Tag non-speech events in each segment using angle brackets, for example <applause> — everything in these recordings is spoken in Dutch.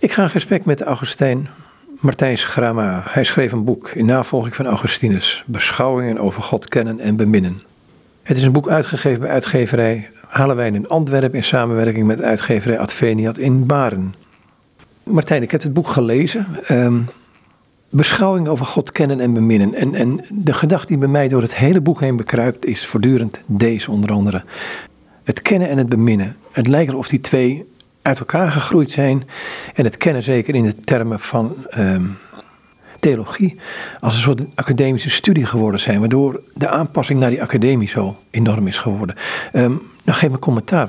Ik ga in gesprek met Augustijn Martijns Grama. Hij schreef een boek in navolging van Augustinus, Beschouwingen over God kennen en beminnen. Het is een boek uitgegeven bij uitgeverij Halewijn in Antwerpen in samenwerking met uitgeverij Adveniat in Baren. Martijn, ik heb het boek gelezen. Um, beschouwing over God kennen en beminnen. En, en de gedachte die bij mij door het hele boek heen bekruipt is voortdurend deze onder andere. Het kennen en het beminnen. Het lijkt alsof die twee uit elkaar gegroeid zijn. En het kennen zeker in de termen van um, theologie als een soort academische studie geworden zijn. Waardoor de aanpassing naar die academie zo enorm is geworden. Um, nou, geef me commentaar.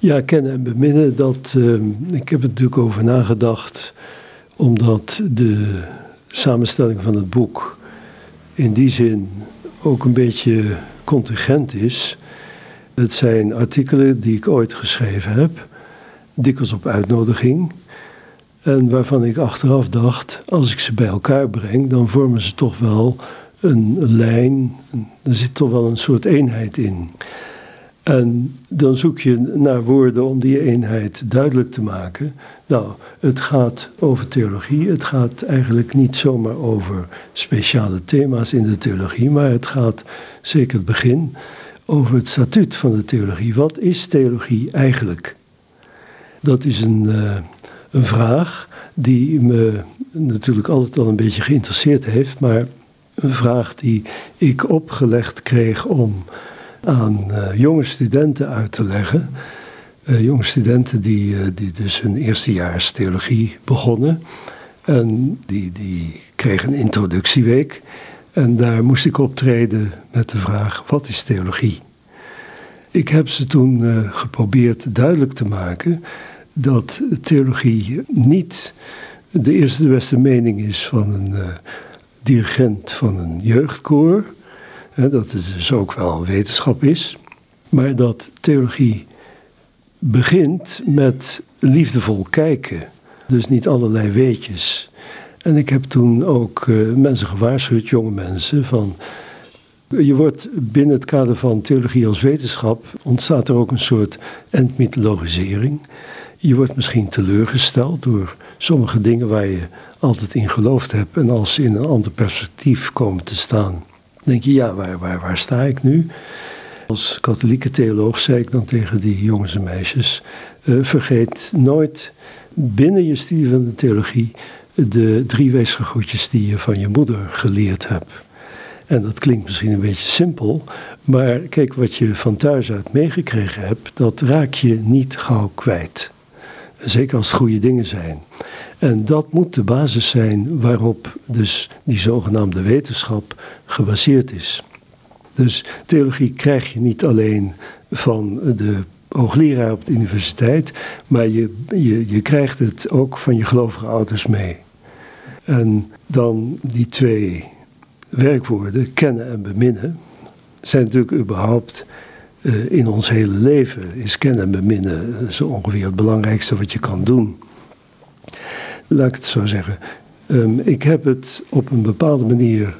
Ja, kennen en beminnen, dat, um, ik heb er natuurlijk over nagedacht. Omdat de samenstelling van het boek in die zin ook een beetje contingent is. Het zijn artikelen die ik ooit geschreven heb dikwijls op uitnodiging. En waarvan ik achteraf dacht, als ik ze bij elkaar breng, dan vormen ze toch wel een, lijn. Er zit toch wel een soort eenheid in. En dan zoek je naar woorden om die eenheid duidelijk te maken. Nou, het gaat over theologie. Het gaat eigenlijk niet zomaar over speciale thema's in de theologie, maar het gaat, zeker het begin, over het statuut van de theologie. Wat is theologie eigenlijk? Dat is een, uh, een vraag die me natuurlijk altijd al een beetje geïnteresseerd heeft, maar een vraag die ik opgelegd kreeg om aan uh, jonge studenten uit te leggen. Uh, jonge studenten die, die dus hun eerstejaars theologie begonnen. En die, die kregen een introductieweek. En daar moest ik optreden met de vraag: wat is theologie? Ik heb ze toen geprobeerd duidelijk te maken dat theologie niet de eerste de beste mening is van een uh, dirigent van een jeugdkoor. Hè, dat het dus ook wel wetenschap is. Maar dat theologie begint met liefdevol kijken. Dus niet allerlei weetjes. En ik heb toen ook uh, mensen gewaarschuwd, jonge mensen, van je wordt binnen het kader van theologie als wetenschap, ontstaat er ook een soort entmythologisering. Je wordt misschien teleurgesteld door sommige dingen waar je altijd in geloofd hebt. En als ze in een ander perspectief komen te staan, denk je, ja, waar, waar, waar sta ik nu? Als katholieke theoloog zei ik dan tegen die jongens en meisjes: uh, vergeet nooit binnen je studie van de theologie de drie weesgegoedjes die je van je moeder geleerd hebt. En dat klinkt misschien een beetje simpel, maar kijk, wat je van thuis uit meegekregen hebt, dat raak je niet gauw kwijt. Zeker als het goede dingen zijn. En dat moet de basis zijn waarop dus die zogenaamde wetenschap gebaseerd is. Dus theologie krijg je niet alleen van de hoogleraar op de universiteit, maar je, je, je krijgt het ook van je gelovige ouders mee. En dan die twee werkwoorden, kennen en beminnen, zijn natuurlijk überhaupt uh, in ons hele leven. Is kennen en beminnen eh, zo ongeveer het belangrijkste wat je kan doen. Laat ik het zo zeggen. Um, ik heb het op een bepaalde manier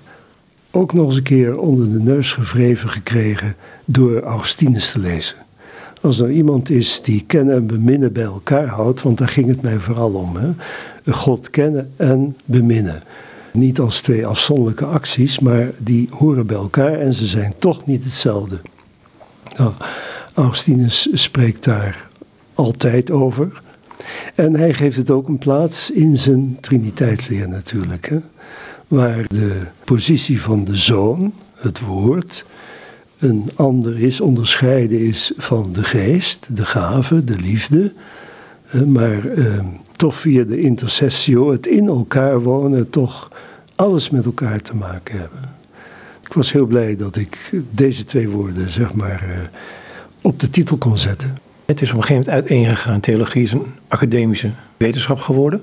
ook nog eens een keer onder de neus gevreven gekregen door Augustinus te lezen. Als er iemand is die kennen en beminnen bij elkaar houdt, want daar ging het mij vooral om. Hè? God kennen en beminnen. Niet als twee afzonderlijke acties, maar die horen bij elkaar en ze zijn toch niet hetzelfde. Nou, Augustinus spreekt daar altijd over. En hij geeft het ook een plaats in zijn Triniteitsleer natuurlijk. Hè? Waar de positie van de zoon, het woord, een ander is, onderscheiden is van de geest, de gave, de liefde. Maar eh, toch via de intercessio, het in elkaar wonen, toch alles met elkaar te maken hebben. Ik was heel blij dat ik deze twee woorden, zeg maar, uh, op de titel kon zetten. Het is op een gegeven moment uiteengegaan. Theologie is een academische wetenschap geworden.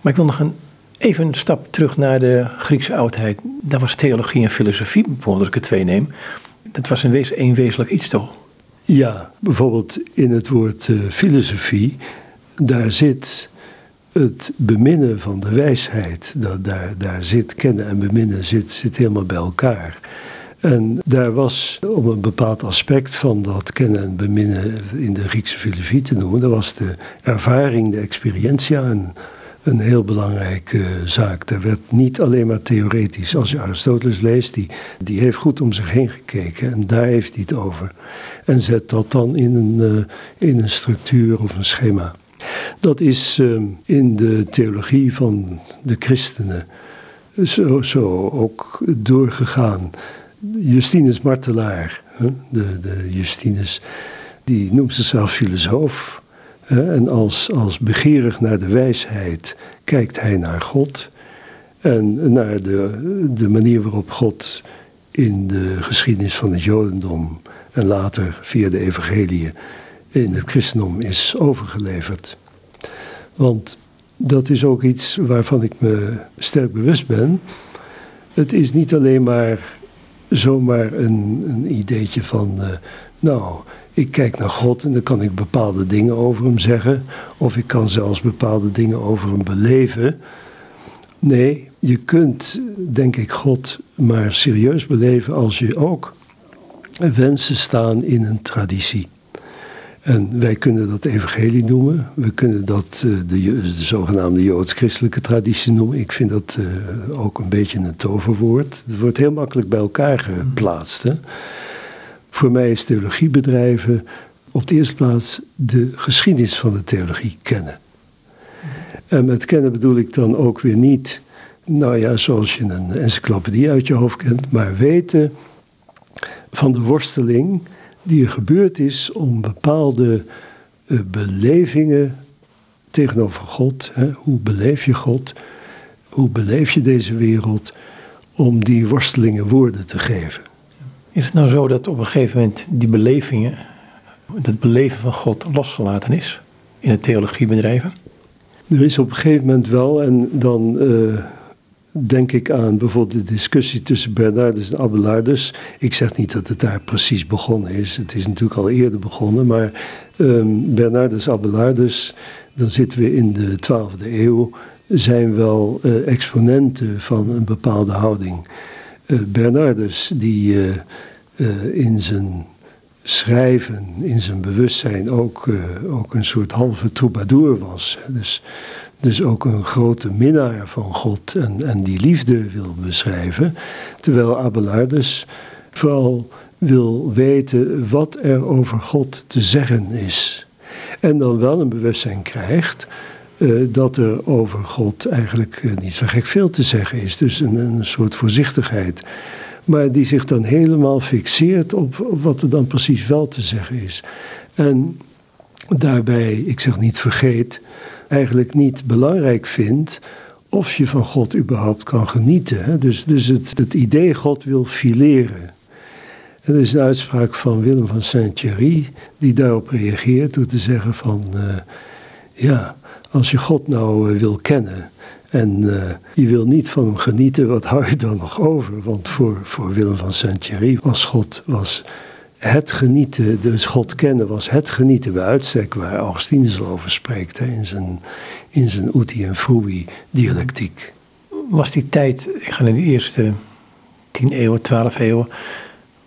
Maar ik wil nog een, even een stap terug naar de Griekse oudheid. Daar was theologie en filosofie, bijvoorbeeld, ik het twee neem. Dat was een, wees, een wezenlijk iets toch? Ja, bijvoorbeeld in het woord uh, filosofie, daar zit het beminnen van de wijsheid, dat daar, daar zit kennen en beminnen zit, zit helemaal bij elkaar. En daar was, om een bepaald aspect van dat kennen en beminnen in de Griekse filosofie te noemen, dat was de ervaring, de experientia, een, heel belangrijke zaak. Daar werd niet alleen maar theoretisch. Als je Aristoteles leest, die, die heeft goed om zich heen gekeken en daar heeft hij het over. En zet dat dan in een, eh, in een structuur of een schema. Dat is ehm, in de theologie van de christenen zo, zo ook doorgegaan. Justinus Martelaar, de, de Justinus, die noemt zichzelf filosoof. En als, als begeerig naar de wijsheid kijkt hij naar God. En naar de, de manier waarop God in de geschiedenis van het Jodendom en later via de Evangelie in het christendom is overgeleverd. Want dat is ook iets waarvan ik me sterk bewust ben. Het is niet alleen maar zomaar een, een ideetje van, uh, nou, ik kijk naar God en dan kan ik bepaalde dingen over hem zeggen, of ik kan zelfs bepaalde dingen over hem beleven. Nee, je kunt, denk ik, God maar serieus beleven als je ook wensen staan in een traditie. En wij kunnen dat evangelie noemen. We kunnen dat uh, de, de, zogenaamde joods-christelijke traditie noemen. Ik vind dat uh, ook een beetje een toverwoord. Het wordt heel makkelijk bij elkaar geplaatst. Hè? Voor mij is theologie bedrijven op de eerste plaats de geschiedenis van de theologie kennen. En met kennen bedoel ik dan ook weer niet, nou ja, zoals je een encyclopedie uit je hoofd kent, maar weten van de worsteling die er gebeurd is om bepaalde uh, belevingen tegenover God. Hè? Hoe beleef je God? Hoe beleef je deze wereld? Om die worstelingen woorden te geven. Is het nou zo dat op een gegeven moment die belevingen, dat beleven van God losgelaten is in het theologiebedrijven? Er is op een gegeven moment wel, en dan uh, denk ik aan bijvoorbeeld de discussie tussen Bernardus en Abelardus. Ik zeg niet dat het daar precies begonnen is. Het is natuurlijk al eerder begonnen. Maar um, Bernardus Abelardus, dan zitten we in de 12e eeuw, zijn wel uh, exponenten van een bepaalde houding. Uh, Bernardus, die uh, in zijn schrijven, in zijn bewustzijn ook, ook een soort halve troubadour was. Dus dus ook een grote minnaar van God en, en die liefde wil beschrijven. Terwijl Abelardus vooral wil weten wat er over God te zeggen is. En dan wel een bewustzijn krijgt uh, dat er over God eigenlijk uh, niet zo gek veel te zeggen is. Dus een, een soort voorzichtigheid. Maar die zich dan helemaal fixeert op wat er dan precies wel te zeggen is. En daarbij, ik zeg niet vergeet, eigenlijk niet belangrijk vindt of je van God überhaupt kan genieten. Dus, dus het, het idee God wil fileren. En er is een uitspraak van Willem van Saint-Thierry die daarop reageert door te zeggen van, uh, ja, als je God nou uh, wil kennen en uh, je wil niet van hem genieten, wat hou je dan nog over? Want voor, voor Willem van Saint-Thierry was God was het genieten, dus God kennen was het genieten bij uitstek waar Augustinus over spreekt hè, in zijn, in zijn Uti en Frui dialectiek. Was die tijd, ik ga in de eerste tien eeuwen, twaalf eeuwen,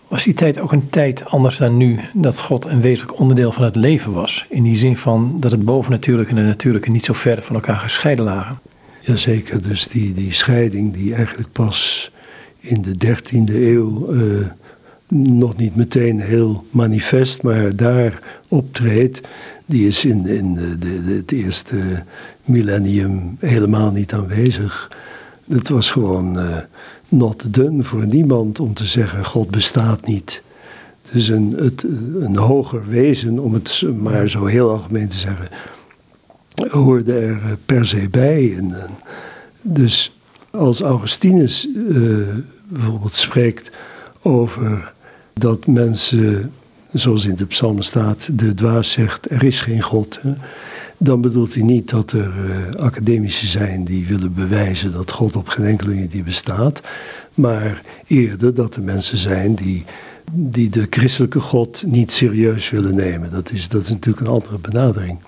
was die tijd ook een tijd anders dan nu, dat God een wezenlijk onderdeel van het leven was? In die zin van dat het bovennatuurlijke en het natuurlijke niet zo ver van elkaar gescheiden lagen? Jazeker, dus die, die scheiding die eigenlijk pas in de dertiende eeuw... Uh, nog niet meteen heel manifest, maar daar optreedt, die is in, in de, de, het eerste millennium helemaal niet aanwezig. Het was gewoon uh, not done voor niemand om te zeggen: God bestaat niet. Dus een, het, een hoger wezen, om het maar zo heel algemeen te zeggen, hoorde er eh, per se bij. En dus als Augustinus bijvoorbeeld spreekt over dat mensen, zoals in de psalm staat, de dwaas zegt, er is geen God. Hè? Dan bedoelt hij niet dat er uh, academici zijn die willen bewijzen dat God op geen enkele manier bestaat. Maar eerder dat er mensen zijn die, die de christelijke God niet serieus willen nemen. Dat is, dat is natuurlijk een andere benadering.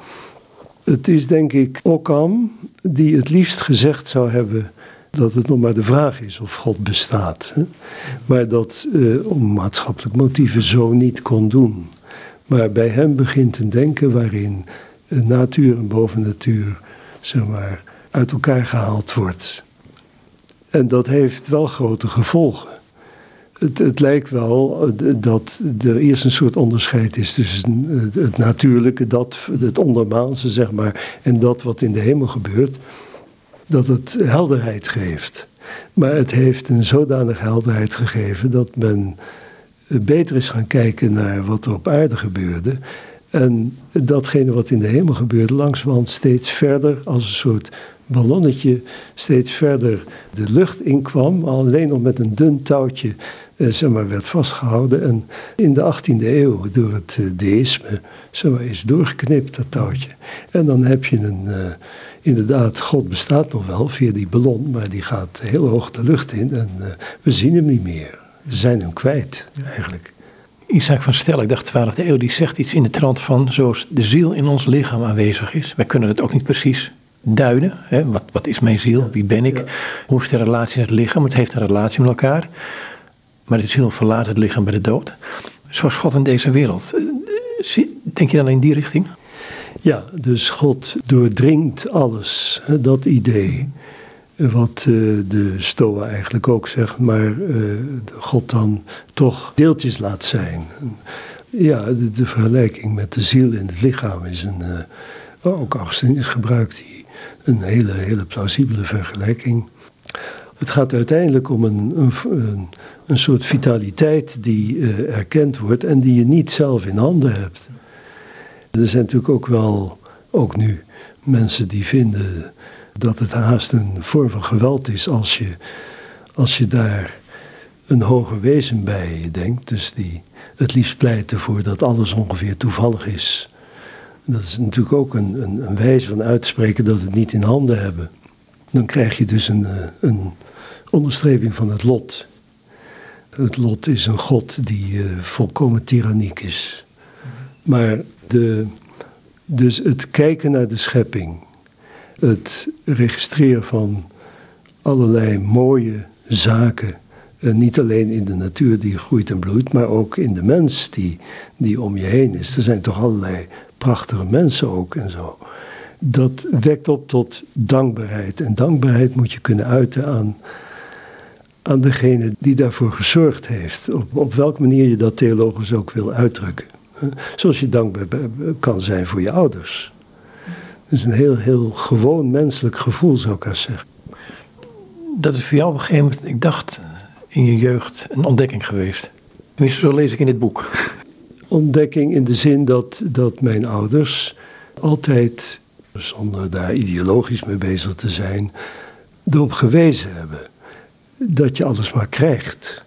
Het is denk ik Occam die het liefst gezegd zou hebben dat het nog maar de vraag is of God bestaat. Hè? Maar dat uh, om maatschappelijk motieven zo niet kon doen. Maar bij hem begint een denken waarin natuur en bovennatuur zeg uit elkaar gehaald wordt. En dat heeft wel grote gevolgen. Het, het, lijkt wel eh, dat er eerst een soort onderscheid is tussen het natuurlijke, dat, het ondermaanse, zeg maar, en dat wat in de hemel gebeurt. Dat het helderheid geeft. Maar het heeft een zodanig helderheid gegeven dat men beter is gaan kijken naar wat er op aarde gebeurde. En datgene wat in de hemel gebeurde, langzamerhand steeds verder als een soort ballonnetje steeds verder de lucht inkwam. Alleen nog met een dun touwtje eh, zeg maar, werd vastgehouden. En in de 18e eeuw door het eh, deïsme zeg maar, is doorgeknipt, dat touwtje. En dan heb je een, uh, inderdaad, God bestaat nog wel via die ballon, maar die gaat heel hoog de lucht in en uh, we zien hem niet meer. We zijn hem kwijt, eigenlijk. Isaac van Stel, ik dacht 12e eeuw, die zegt iets in de trant van zoals de ziel in ons lichaam aanwezig is. Wij kunnen het ook niet precies duiden. Hè? Wat, wat is mijn ziel? Wie ben ik? Hoe is de relatie met het lichaam? Het heeft een relatie met elkaar. Maar de ziel verlaat het lichaam bij de dood. Zoals God in deze wereld. Denk je dan in die richting? Ja, dus God doordringt alles. Dat idee. Wat uh, de Stoa eigenlijk ook zegt, maar uh, God dan toch deeltjes laat zijn. Ja, de, vergelijking met de ziel in het lichaam is een. Uh, ook Augustinus gebruikt die een hele, hele plausibele vergelijking. Het gaat uiteindelijk om een, een, een soort vitaliteit die erkend wordt en die je niet zelf in handen hebt. Er zijn natuurlijk ook wel, ook nu, mensen die vinden dat het haast een vorm van geweld is als je, als je daar een hoger wezen bij denkt. Dus die het liefst pleiten voor dat alles ongeveer toevallig is. Dat is natuurlijk ook een, een, een wijze van uitspreken dat we het niet in handen hebben. Dan krijg je dus een, eh, een onderstreping van het lot. Het lot is een God die uh, volkomen tyranniek is. Maar de, dus het kijken naar de schepping, het registreren van allerlei mooie zaken, uh, niet alleen in de natuur die groeit en bloeit, maar ook in de mens die, die om je heen is. Er zijn toch allerlei prachtige mensen ook en zo. Dat wekt op tot dankbaarheid. En dankbaarheid moet je kunnen uiten aan, aan degene die daarvoor gezorgd heeft. Op, op welke manier je dat theologisch ook wil uitdrukken. Zoals je dankbaar kan zijn voor je ouders. Dat is een heel, heel gewoon menselijk gevoel, zou ik zeggen. Dat is voor jou op een gegeven moment, ik dacht in je jeugd, een ontdekking geweest. Tenminste, zo lees ik in dit boek ontdekking in de zin dat, dat mijn ouders altijd, zonder daar ideologisch mee bezig te zijn, erop gewezen hebben dat je alles maar krijgt.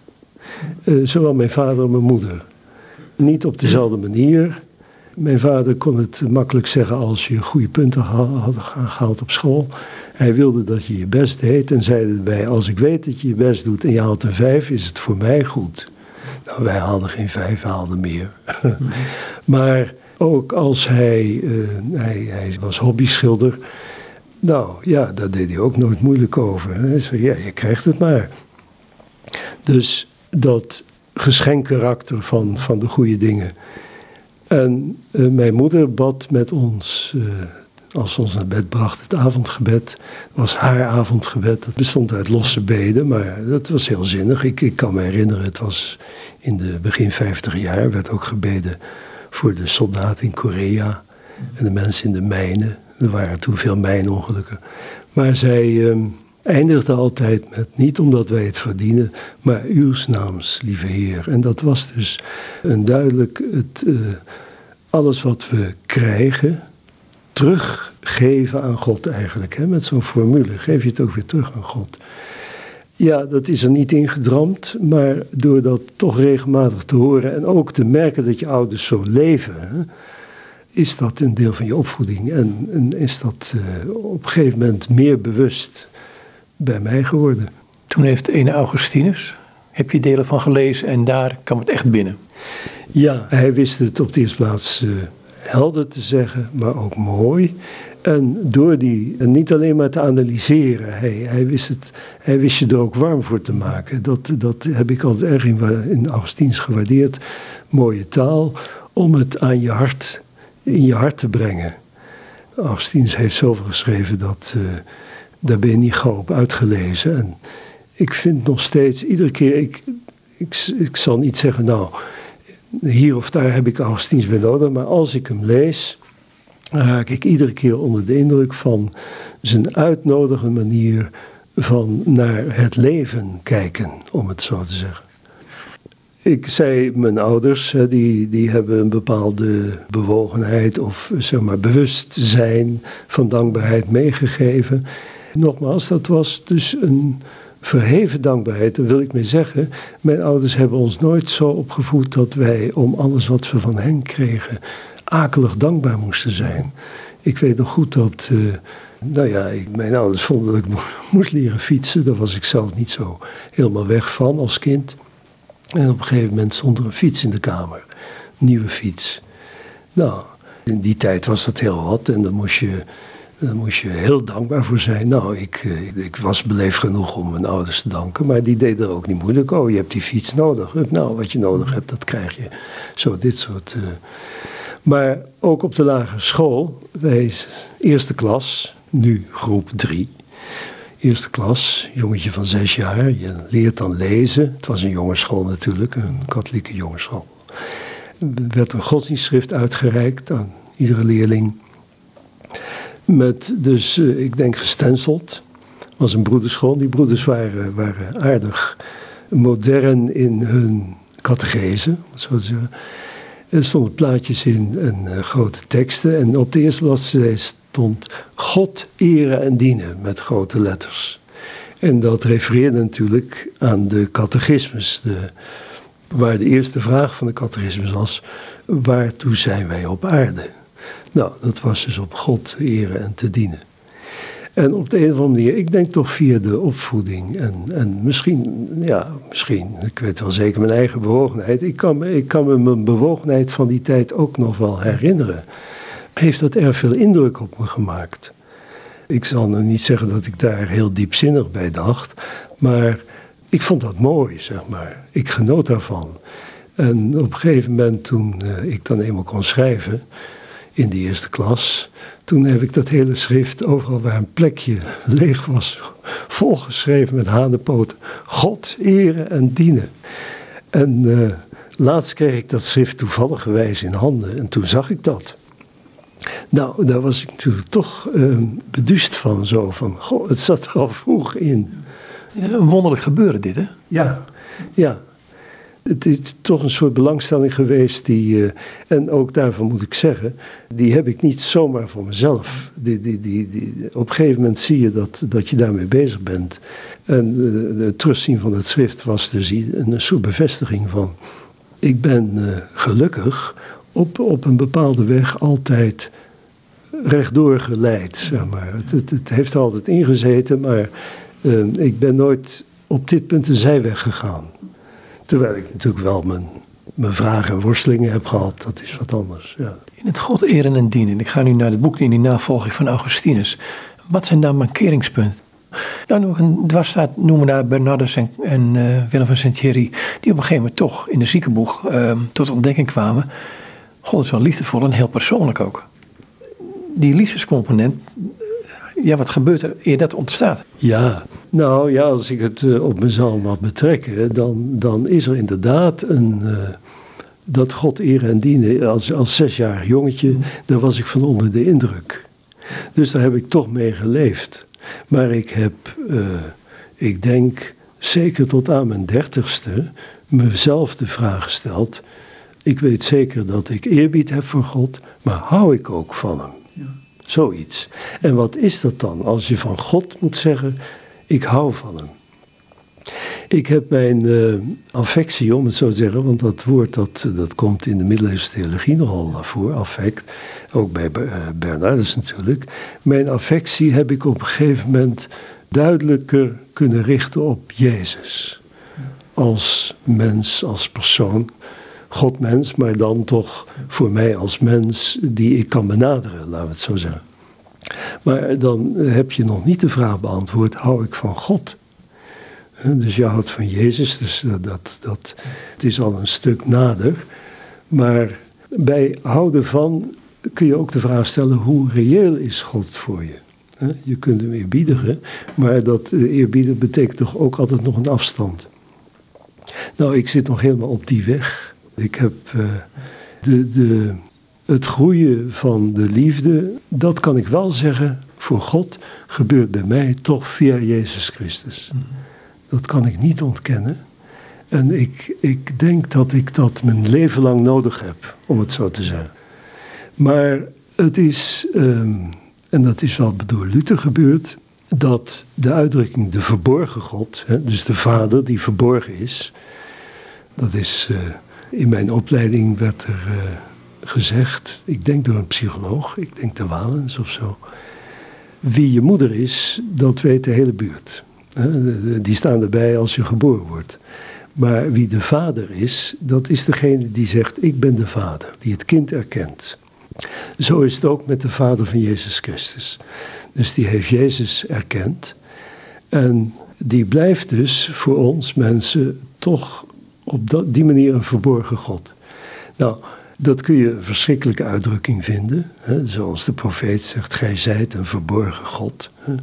Uh, zowel mijn vader als mijn moeder. Niet op dezelfde manier. Mijn vader kon het makkelijk zeggen als je goede punten had gehaald op school. Hij wilde dat je je best deed en zei erbij: Als ik weet dat je je best doet en je haalt een vijf, is het voor mij goed. Nou, wij hadden geen vijf, we hadden meer. <laughs> maar ook als hij, uh, hij, hij was hobbyschilder. Nou ja, daar deed hij ook nooit moeilijk over. Hij zei, ja, je krijgt het maar. Dus dat geschenkkarakter van, van de goede dingen. En uh, mijn moeder bad met ons uh, als ze ons naar bed bracht, het avondgebed was haar avondgebed. Dat bestond uit losse beden, maar dat was heel zinnig. Ik, ik kan me herinneren, het was in de begin 50 jaar, werd ook gebeden voor de soldaten in Korea en de mensen in de mijnen. Er waren toen veel mijnongelukken. Maar zij uh, eindigde altijd met, niet omdat wij het verdienen, maar uw naams, lieve Heer. En dat was dus een duidelijk, het, uh, alles wat we krijgen, teruggeven aan God eigenlijk. Hè? Met zo'n formule geef je het ook weer terug aan God. Ja, dat is er niet ingedramd, maar door dat toch regelmatig te horen en ook te merken dat je ouders zo leven, is dat een deel van je opvoeding. En, en is dat uh, op een gegeven moment meer bewust bij mij geworden. Toen heeft ene Augustinus, heb je delen van gelezen en daar kwam het echt binnen. Ja, hij wist het op de eerste plaats uh, helder te zeggen, maar ook mooi. En door die, en niet alleen maar te analyseren, hij, hij, wist het, hij wist je er ook warm voor te maken. Dat, dat heb ik altijd erg in, in Augustins gewaardeerd. Mooie taal, om het aan je hart, in je hart te brengen. Augustins heeft zoveel geschreven dat, uh, daar ben je niet gauw op uitgelezen. En ik vind nog steeds, iedere keer, ik, ik, ik zal niet zeggen, nou, hier of daar heb ik Augustins bij nodig, maar als ik hem lees, raak ik iedere keer onder de indruk van zijn uitnodigende manier van naar het leven kijken, om het zo te zeggen. Ik zei, mijn ouders, die, die hebben een bepaalde bewogenheid of zeg maar bewustzijn van dankbaarheid meegegeven. Nogmaals, dat was dus een verheven dankbaarheid. Daar wil ik mee zeggen, mijn ouders hebben ons nooit zo opgevoed dat wij om alles wat we van hen kregen akelig dankbaar moesten zijn. Ik weet nog goed dat, uh, nou ja, mijn ouders vonden dat ik <laughs> moest leren fietsen. Daar was ik zelf niet zo helemaal weg van als kind. En op een gegeven moment stond er een fiets in de kamer. Nieuwe fiets. Nou, in die tijd was dat heel wat en dan moest je, dan moest je heel dankbaar voor zijn. Nou, ik, eh, ik was beleefd genoeg om mijn ouders te danken, maar die deden er ook niet moeilijk. Oh, je hebt die fiets nodig. Nou, wat je nodig hebt, dat krijg je. Zo, dit soort. Uh, maar ook op de lagere school, wij eerste klas, nu groep drie. Eerste klas, jongetje van zes jaar, je leert dan lezen. Het was een jongensschool natuurlijk, een katholieke jongensschool. Er werd een godsdienstschrift uitgereikt aan iedere leerling. Met dus, eh, ik denk gestenceld. Het was een broederschool. Die broeders waren, waren aardig modern in hun catechese, zo te zeggen. Er stonden plaatjes in en uh, grote teksten. En op de eerste bladzijde stond God eren en dienen met grote letters. En dat refereerde natuurlijk aan de catechismus. De, waar de eerste vraag van de catechismus was: waartoe zijn wij op aarde? Nou, dat was dus op God eren en te dienen. En op de een of andere manier, ik denk toch via de opvoeding en, en misschien, ja, misschien, ik weet wel zeker mijn eigen bewogenheid. Ik kan, ik kan me mijn bewogenheid van die tijd ook nog wel herinneren. Heeft dat erg veel indruk op me gemaakt. Ik zal nu niet zeggen dat ik daar heel diepzinnig bij dacht, maar ik vond dat mooi, zeg maar. Ik genoot daarvan. En op een gegeven moment, toen uh, ik dan eenmaal kon schrijven, in de eerste klas. Toen heb ik dat hele schrift, overal waar een plekje leeg was, volgeschreven met hanenpoten. God eren en dienen. En uh, laatst kreeg ik dat schrift toevalligerwijs in handen en toen zag ik dat. Nou, daar was ik natuurlijk toch uh, beduust van, zo van, goh, het zat er al vroeg in. Een wonderlijk gebeuren dit, hè? Ja, ja het is toch een soort belangstelling geweest die, uh, en ook daarvan moet ik zeggen, die heb ik niet zomaar voor mezelf. Die, die, die, die, op een gegeven moment zie je dat, dat je daarmee bezig bent. En uh, het terugzien van het schrift was dus een soort bevestiging van, ik ben uh, gelukkig op, op een bepaalde weg altijd rechtdoor geleid, zeg maar. Het, het, het heeft altijd ingezeten, maar ik ben nooit op dit punt een zijweg gegaan. Terwijl ik natuurlijk wel mijn, mijn vragen en worstelingen heb gehad. Dat is wat anders. Ja. In het God eren en dienen. Ik ga nu naar het boek in die navolging van Augustinus. Wat zijn daar mankeringspunten? Nou, nog een dwarsstaat noemen daar Bernardus en, uh, Willem van Sint-Thierry, die op een gegeven moment toch in de ziekenboeg uh, tot ontdekking kwamen. God is wel liefdevol en heel persoonlijk ook. Die liefdescomponent, ja, wat gebeurt er eer dat ontstaat? Ja, nou ja, als ik het uh, op mezelf mag betrekken, dan, dan is er inderdaad een. Uh, dat God eren en dienen. Als, als zesjarig jongetje, daar was ik van onder de indruk. Dus daar heb ik toch mee geleefd. Maar ik heb, uh, ik denk, zeker tot aan mijn dertigste, mezelf de vraag gesteld. Ik weet zeker dat ik eerbied heb voor God, maar hou ik ook van Hem? Zoiets. En wat is dat dan als je van God moet zeggen: Ik hou van hem? Ik heb mijn uh, affectie, om het zo te zeggen, want dat woord dat, dat komt in de middeleeuwse theologie nogal voren, affect, ook bij uh, Bernardus natuurlijk. Mijn affectie heb ik op een gegeven moment duidelijker kunnen richten op Jezus. Als mens, als persoon. God mens, maar dan toch voor mij als mens die ik kan benaderen, laten we het zo zeggen. Maar dan heb je nog niet de vraag beantwoord: hou ik van God? Dus je houdt van Jezus, dus dat, dat, het is al een stuk nader. Maar bij houden van kun je ook de vraag stellen: hoe reëel is God voor je? Je kunt hem eerbiedigen, maar dat eerbiedigen betekent toch ook altijd nog een afstand. Nou, ik zit nog helemaal op die weg. Ik heb uh, de, de, het groeien van de liefde, dat kan ik wel zeggen, voor God gebeurt bij mij toch via Jezus Christus. Dat kan ik niet ontkennen. En ik, ik denk dat ik dat mijn leven lang nodig heb, om het zo te zeggen. Maar het is, ehm, en dat is wel door Luther gebeurd, dat de uitdrukking de verborgen God, hè, dus de Vader die verborgen is, dat is uh, in mijn opleiding werd er uh, gezegd, ik denk door een psycholoog, ik denk de Walens of zo. Wie je moeder is, dat weet de hele buurt. Die staan erbij als je geboren wordt. Maar wie de vader is, dat is degene die zegt: Ik ben de vader, die het kind erkent. Zo is het ook met de vader van Jezus Christus. Dus die heeft Jezus erkend. En die blijft dus voor ons mensen toch op die manier een verborgen God. Nou, dat kun je verschrikkelijke uitdrukking vinden. Hè? Zoals de profeet zegt, gij zijt een verborgen God. Hè?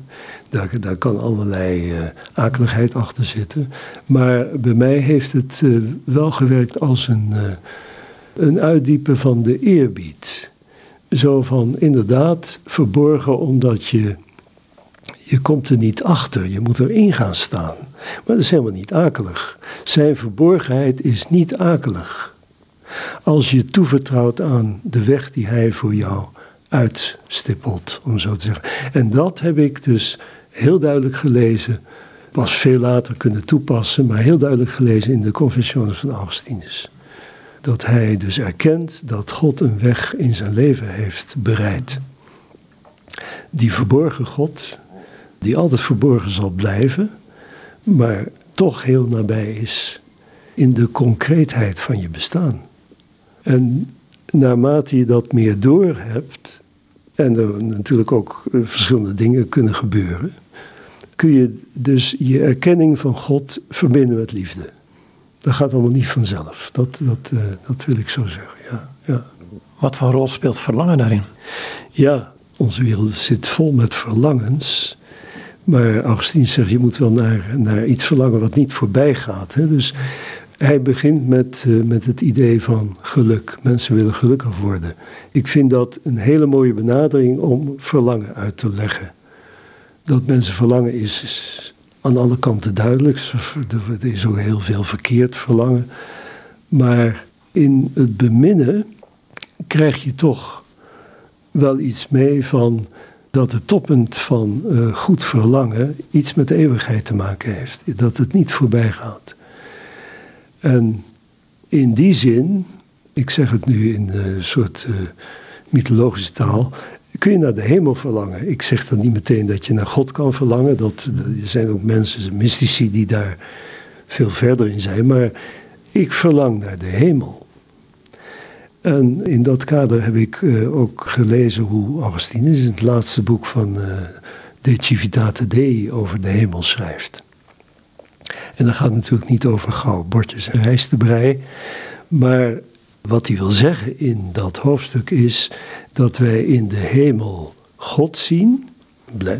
Daar, kan allerlei uh, akeligheid achter zitten. Maar bij mij heeft het uh, wel gewerkt als een, uh, een uitdiepen van de eerbied. Zo van inderdaad verborgen omdat je je komt er niet achter, je moet erin gaan staan. Maar dat is helemaal niet akelig. Zijn verborgenheid is niet akelig. Als je toevertrouwt aan de weg die hij voor jou uitstippelt, om zo te zeggen. En dat heb ik dus heel duidelijk gelezen, pas veel later kunnen toepassen, maar heel duidelijk gelezen in de Confessiones van Augustinus. Dat hij dus erkent dat God een weg in zijn leven heeft bereid. Die verborgen God, die altijd verborgen zal blijven, maar toch heel nabij is in de concreetheid van je bestaan. En naarmate je dat meer doorhebt, en er natuurlijk ook eh, verschillende dingen kunnen gebeuren, kun je dus je erkenning van God verbinden met liefde. Dat gaat allemaal niet vanzelf. Dat, dat, uh, dat wil ik zo zeggen. Ja, ja. Wat voor rol speelt verlangen daarin? Ja, onze wereld zit vol met verlangens. Maar Augustine zegt, je moet wel naar, naar iets verlangen wat niet voorbij gaat. Hè? Dus hij begint met, uh, met het idee van geluk. Mensen willen gelukkig worden. Ik vind dat een hele mooie benadering om verlangen uit te leggen. Dat mensen verlangen is, is aan alle kanten duidelijk. Er is ook heel veel verkeerd verlangen. Maar in het beminnen krijg je toch wel iets mee van dat het toppunt van uh, goed verlangen iets met de eeuwigheid te maken heeft. Dat het niet voorbij gaat. En in die zin, ik zeg het nu in een soort uh, mythologische taal, kun je naar de hemel verlangen. Ik zeg dan niet meteen dat je naar God kan verlangen. Dat, er zijn ook mensen, mystici, die daar veel verder in zijn. Maar ik verlang naar de hemel. En in dat kader heb ik uh, ook gelezen hoe Augustinus in het laatste boek van uh, De Civitate Dei over de hemel schrijft. En dat gaat natuurlijk niet over gouden bordjes en rijstebrei. Maar wat hij wil zeggen in dat hoofdstuk is dat wij in de hemel God zien.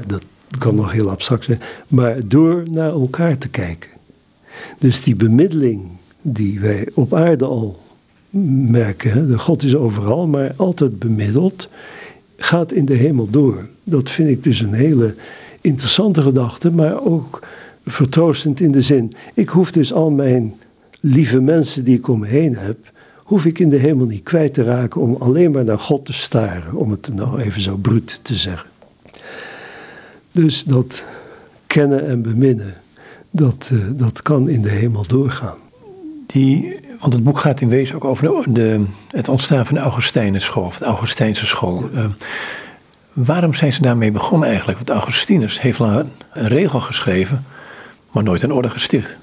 Dat kan nog heel abstract zijn. Maar door naar elkaar te kijken. Dus die bemiddeling die wij op aarde al merken. De God is overal, maar altijd bemiddeld. Gaat in de hemel door. Dat vind ik dus een hele interessante gedachte, maar ook vertroostend in de zin. Ik hoef dus al mijn lieve mensen die ik om me heen heb, hoef ik in de hemel niet kwijt te raken om alleen maar naar God te staren, om het nou even zo bruut te zeggen. Dus dat kennen en beminnen, dat, uh, dat kan in de hemel doorgaan. Die want het boek gaat in wezen ook over de, het ontstaan van de Augustijnenschool, of de Augustijnse school. Uh, waarom zijn ze daarmee begonnen eigenlijk? Want Augustinus heeft al een, regel geschreven, maar nooit een orde gesticht.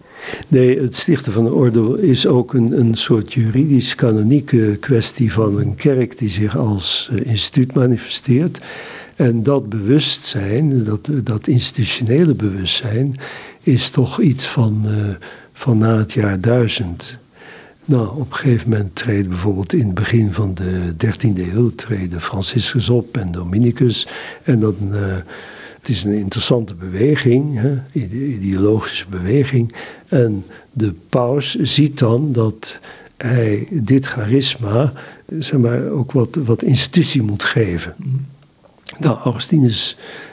Nee, het stichten van een orde is ook een, een soort juridisch-kanonieke kwestie van een kerk die zich als uh, instituut manifesteert. En dat bewustzijn, dat, dat institutionele bewustzijn, is toch iets van, uh, van na het jaar duizend. Nou, op een gegeven moment treden bijvoorbeeld in het begin van de 13e eeuw treden Franciscus op en Dominicus. En dan, uh, het is een interessante beweging, hè, ideologische beweging. En de paus ziet dan dat hij dit charisma zeg maar, ook wat, wat institutie moet geven. Nou, Augustinus eh,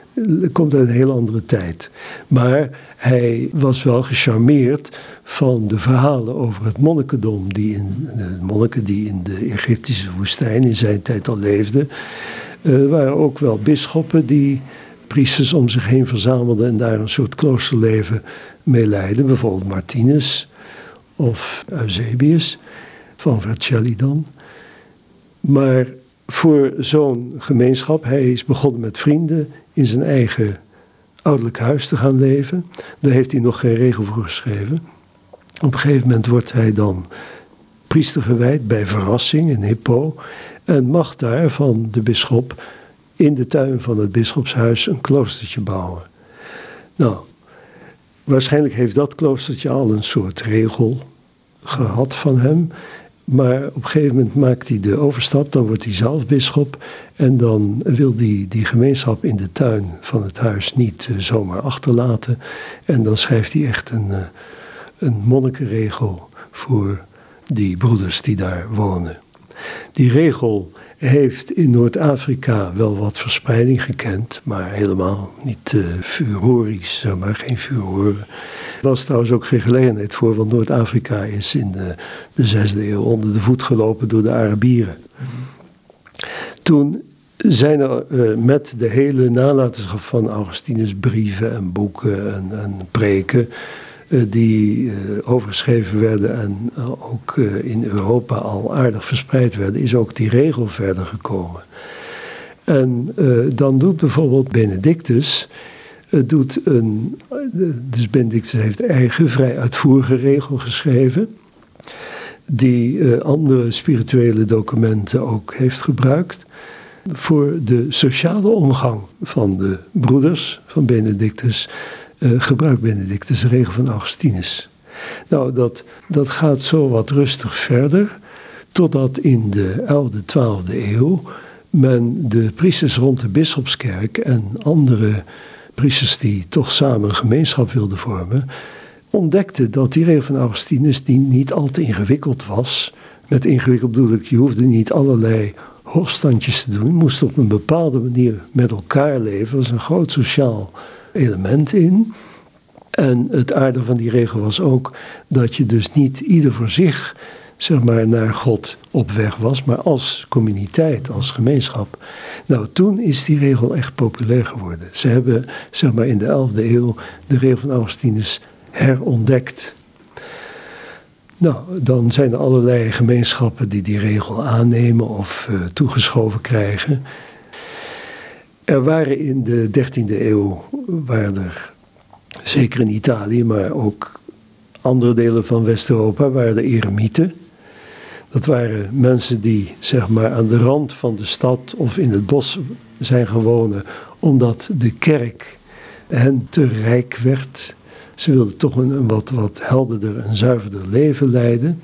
komt uit een heel andere tijd. Maar hij was wel gecharmeerd van de verhalen over het monnikendom. Die in, de monniken die in de Egyptische woestijn in zijn tijd al leefden. Er waren ook wel bisschoppen die priesters om zich heen verzamelden en daar een soort kloosterleven mee leidden. Bijvoorbeeld Martinus of Eusebius van Vercelli dan. Maar voor zo'n gemeenschap, hij is begonnen met vrienden in zijn eigen ouderlijk huis te gaan leven. Daar heeft hij nog geen regel voor geschreven. Op een gegeven moment wordt hij dan priester gewijd bij verrassing in Hippo. En mag daar van de bisschop in de tuin van het bisschopshuis een kloostertje bouwen. Nou, waarschijnlijk heeft dat kloostertje al een soort regel gehad van hem. Maar op een gegeven moment maakt hij de overstap, dan wordt hij zelf bisschop. En dan wil hij die gemeenschap in de tuin van het huis niet uh, zomaar achterlaten. En dan schrijft hij echt een, uh, een monnikenregel voor die broeders die daar wonen. Die regel heeft in Noord-Afrika wel wat verspreiding gekend, maar helemaal niet uh, furorisch, zeg maar, geen furoren. Was trouwens ook geen gelegenheid voor, want Noord-Afrika is in de, de zesde eeuw onder de voet gelopen door de Arabieren. Toen zijn er uh, met de hele nalatenschap van Augustinus brieven en boeken en, en preken die uh, overgeschreven werden en ook in Europa al aardig verspreid werden, is ook die regel verder gekomen. En dan doet bijvoorbeeld Benedictus doet een, dus Benedictus heeft eigen vrij uitvoerige regel geschreven, die andere spirituele documenten ook heeft gebruikt voor de sociale omgang van de broeders van Benedictus, uh, gebruikt Benedictus de regel van Augustinus. Nou, dat, dat gaat zo wat rustig verder, totdat in de 11e, 12e eeuw men de priesters rond de bisschopskerk en andere priesters die toch samen een gemeenschap wilden vormen, ontdekten dat die regel van Augustinus die niet al te ingewikkeld was. Met ingewikkeld bedoel ik, je hoefde niet allerlei hoogstandjes te doen. Moest op een bepaalde manier met elkaar leven. Er was een groot sociaal element in. En het aardige van die regel was ook dat je dus niet ieder voor zich zeg maar, naar God op weg was, maar als communiteit, als gemeenschap. Nou, toen is die regel echt populair geworden. Ze hebben zeg maar, in de 11e eeuw de regel van Augustinus herontdekt. Nou, dan zijn er allerlei gemeenschappen die die regel aannemen of uh, toegeschoven krijgen. Er waren in de 13e eeuw, waren er, zeker in Italië, maar ook andere delen van West-Europa, waren er eremieten. Dat waren mensen die zeg maar aan de rand van de stad of in het bos zijn gewonnen, omdat de kerk hen te rijk werd. Ze wilden toch een, wat, wat helderder en zuiverder leven leiden.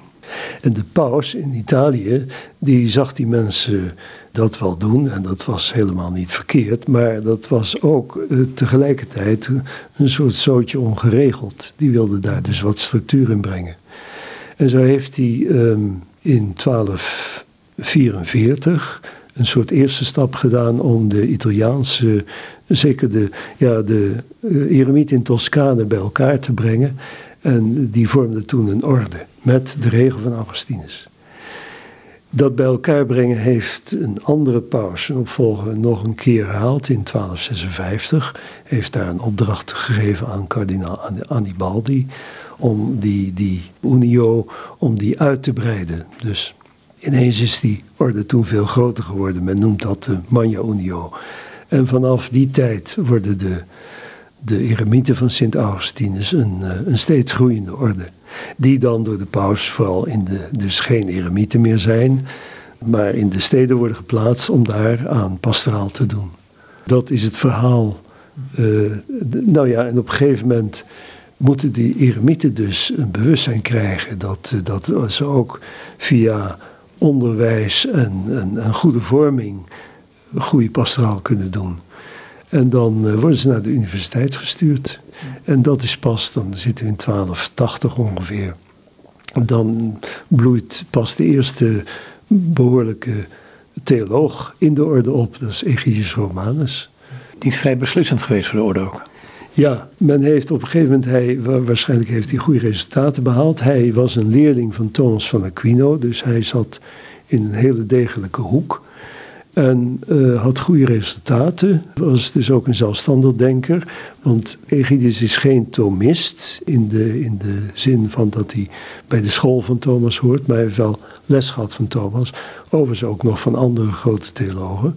En de paus in Italië, die zag die mensen dat wel doen. En dat was helemaal niet verkeerd. Maar dat was ook uh, tegelijkertijd een soort zootje ongeregeld. Die wilde daar dus wat structuur in brengen. En zo heeft hij um, in 1244 een soort eerste stap gedaan om de Italiaanse, zeker de, ja, de uh, eremiet in Toscane bij elkaar te brengen. En die vormde toen een orde met de regel van Augustinus. Dat bij elkaar brengen heeft een andere paus, een opvolger, nog een keer herhaald in 1256. Heeft daar een opdracht gegeven aan kardinaal Annibaldi om die, die unio, om die uit te breiden. Dus ineens is die orde toen veel groter geworden. Men noemt dat de Magna Unio. En vanaf die tijd worden de, de eremieten van Sint Augustinus een, eh, een steeds groeiende orde. Die dan door de paus vooral in de, dus geen eremieten meer zijn, maar in de steden worden geplaatst om daar aan pastoraal te doen. Dat is het verhaal. Eh, nou ja, en op een gegeven moment moeten die eremieten dus een bewustzijn krijgen dat, eh, dat ze ook via onderwijs en, en, goede vorming goede pastoraal kunnen doen. En dan eh, worden ze naar de universiteit gestuurd. En dat is pas, dan zitten we in 1280 ongeveer. Dan bloeit pas de eerste behoorlijke theoloog in de orde op. Dat is Egidius Romanus. Die is vrij beslissend geweest voor de orde ook. Ja, men heeft op een gegeven moment, hij, waarschijnlijk heeft hij goede resultaten behaald. Hij was een leerling van Thomas van Aquino, dus hij zat in een hele degelijke hoek. En uh, had goede resultaten. Was dus ook een zelfstandig denker. Want Egidius is geen Thomist. In de, in de zin van dat hij bij de school van Thomas hoort. Maar hij heeft wel les gehad van Thomas. Overigens ook nog van andere grote theologen.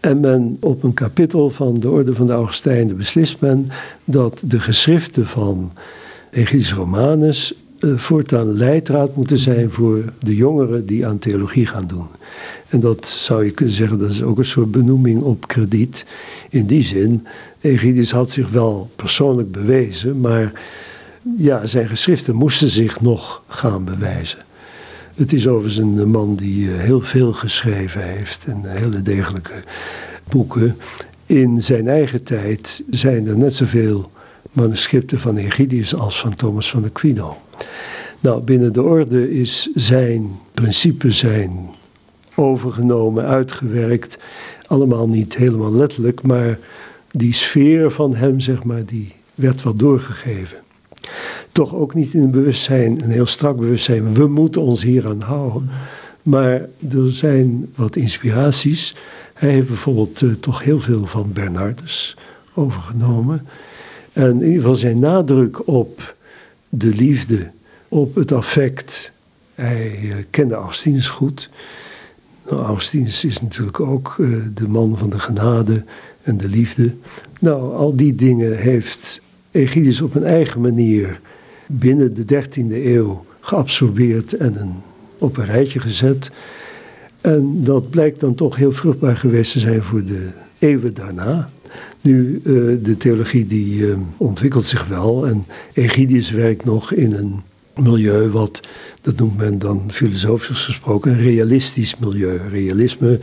En men op een kapitel van de Orde van de Augustijnen beslist men dat de geschriften van Egidius Romanus voortaan leidraad moeten zijn voor de jongeren die aan theologie gaan doen. En dat zou je kunnen zeggen, dat is ook een soort benoeming op krediet. In die zin, Egidius had zich wel persoonlijk bewezen, maar ja, zijn geschriften moesten zich nog gaan bewijzen. Het is overigens een man die eh, heel veel geschreven heeft en hele degelijke boeken. In zijn eigen tijd zijn er net zoveel manuscripten van Egidius als van Thomas van Aquino. Nou, binnen de orde is zijn principe, zijn overgenomen, uitgewerkt. Allemaal niet helemaal letterlijk, maar die sfeer van hem, zeg maar, die werd wel doorgegeven. Toch ook niet in een bewustzijn, een heel strak bewustzijn, we moeten ons hier aan houden. Maar er zijn wat inspiraties. Hij heeft bijvoorbeeld uh, toch heel veel van Bernardus overgenomen. En in ieder geval zijn nadruk op de liefde, op het affect. Hij uh, kende Augustinus goed. Nou, Augustinus is natuurlijk ook uh, de man van de genade en de liefde. Nou, al die dingen heeft Egidius op een eigen manier binnen de 13e eeuw geabsorbeerd en een, op een rijtje gezet. En dat blijkt dan toch heel vruchtbaar geweest te zijn voor de eeuwen daarna. Nu, uh, de theologie die uh, ontwikkelt zich wel en Egidius werkt nog in een milieu wat, dat noemt men dan filosofisch gesproken, een realistisch milieu. Realisme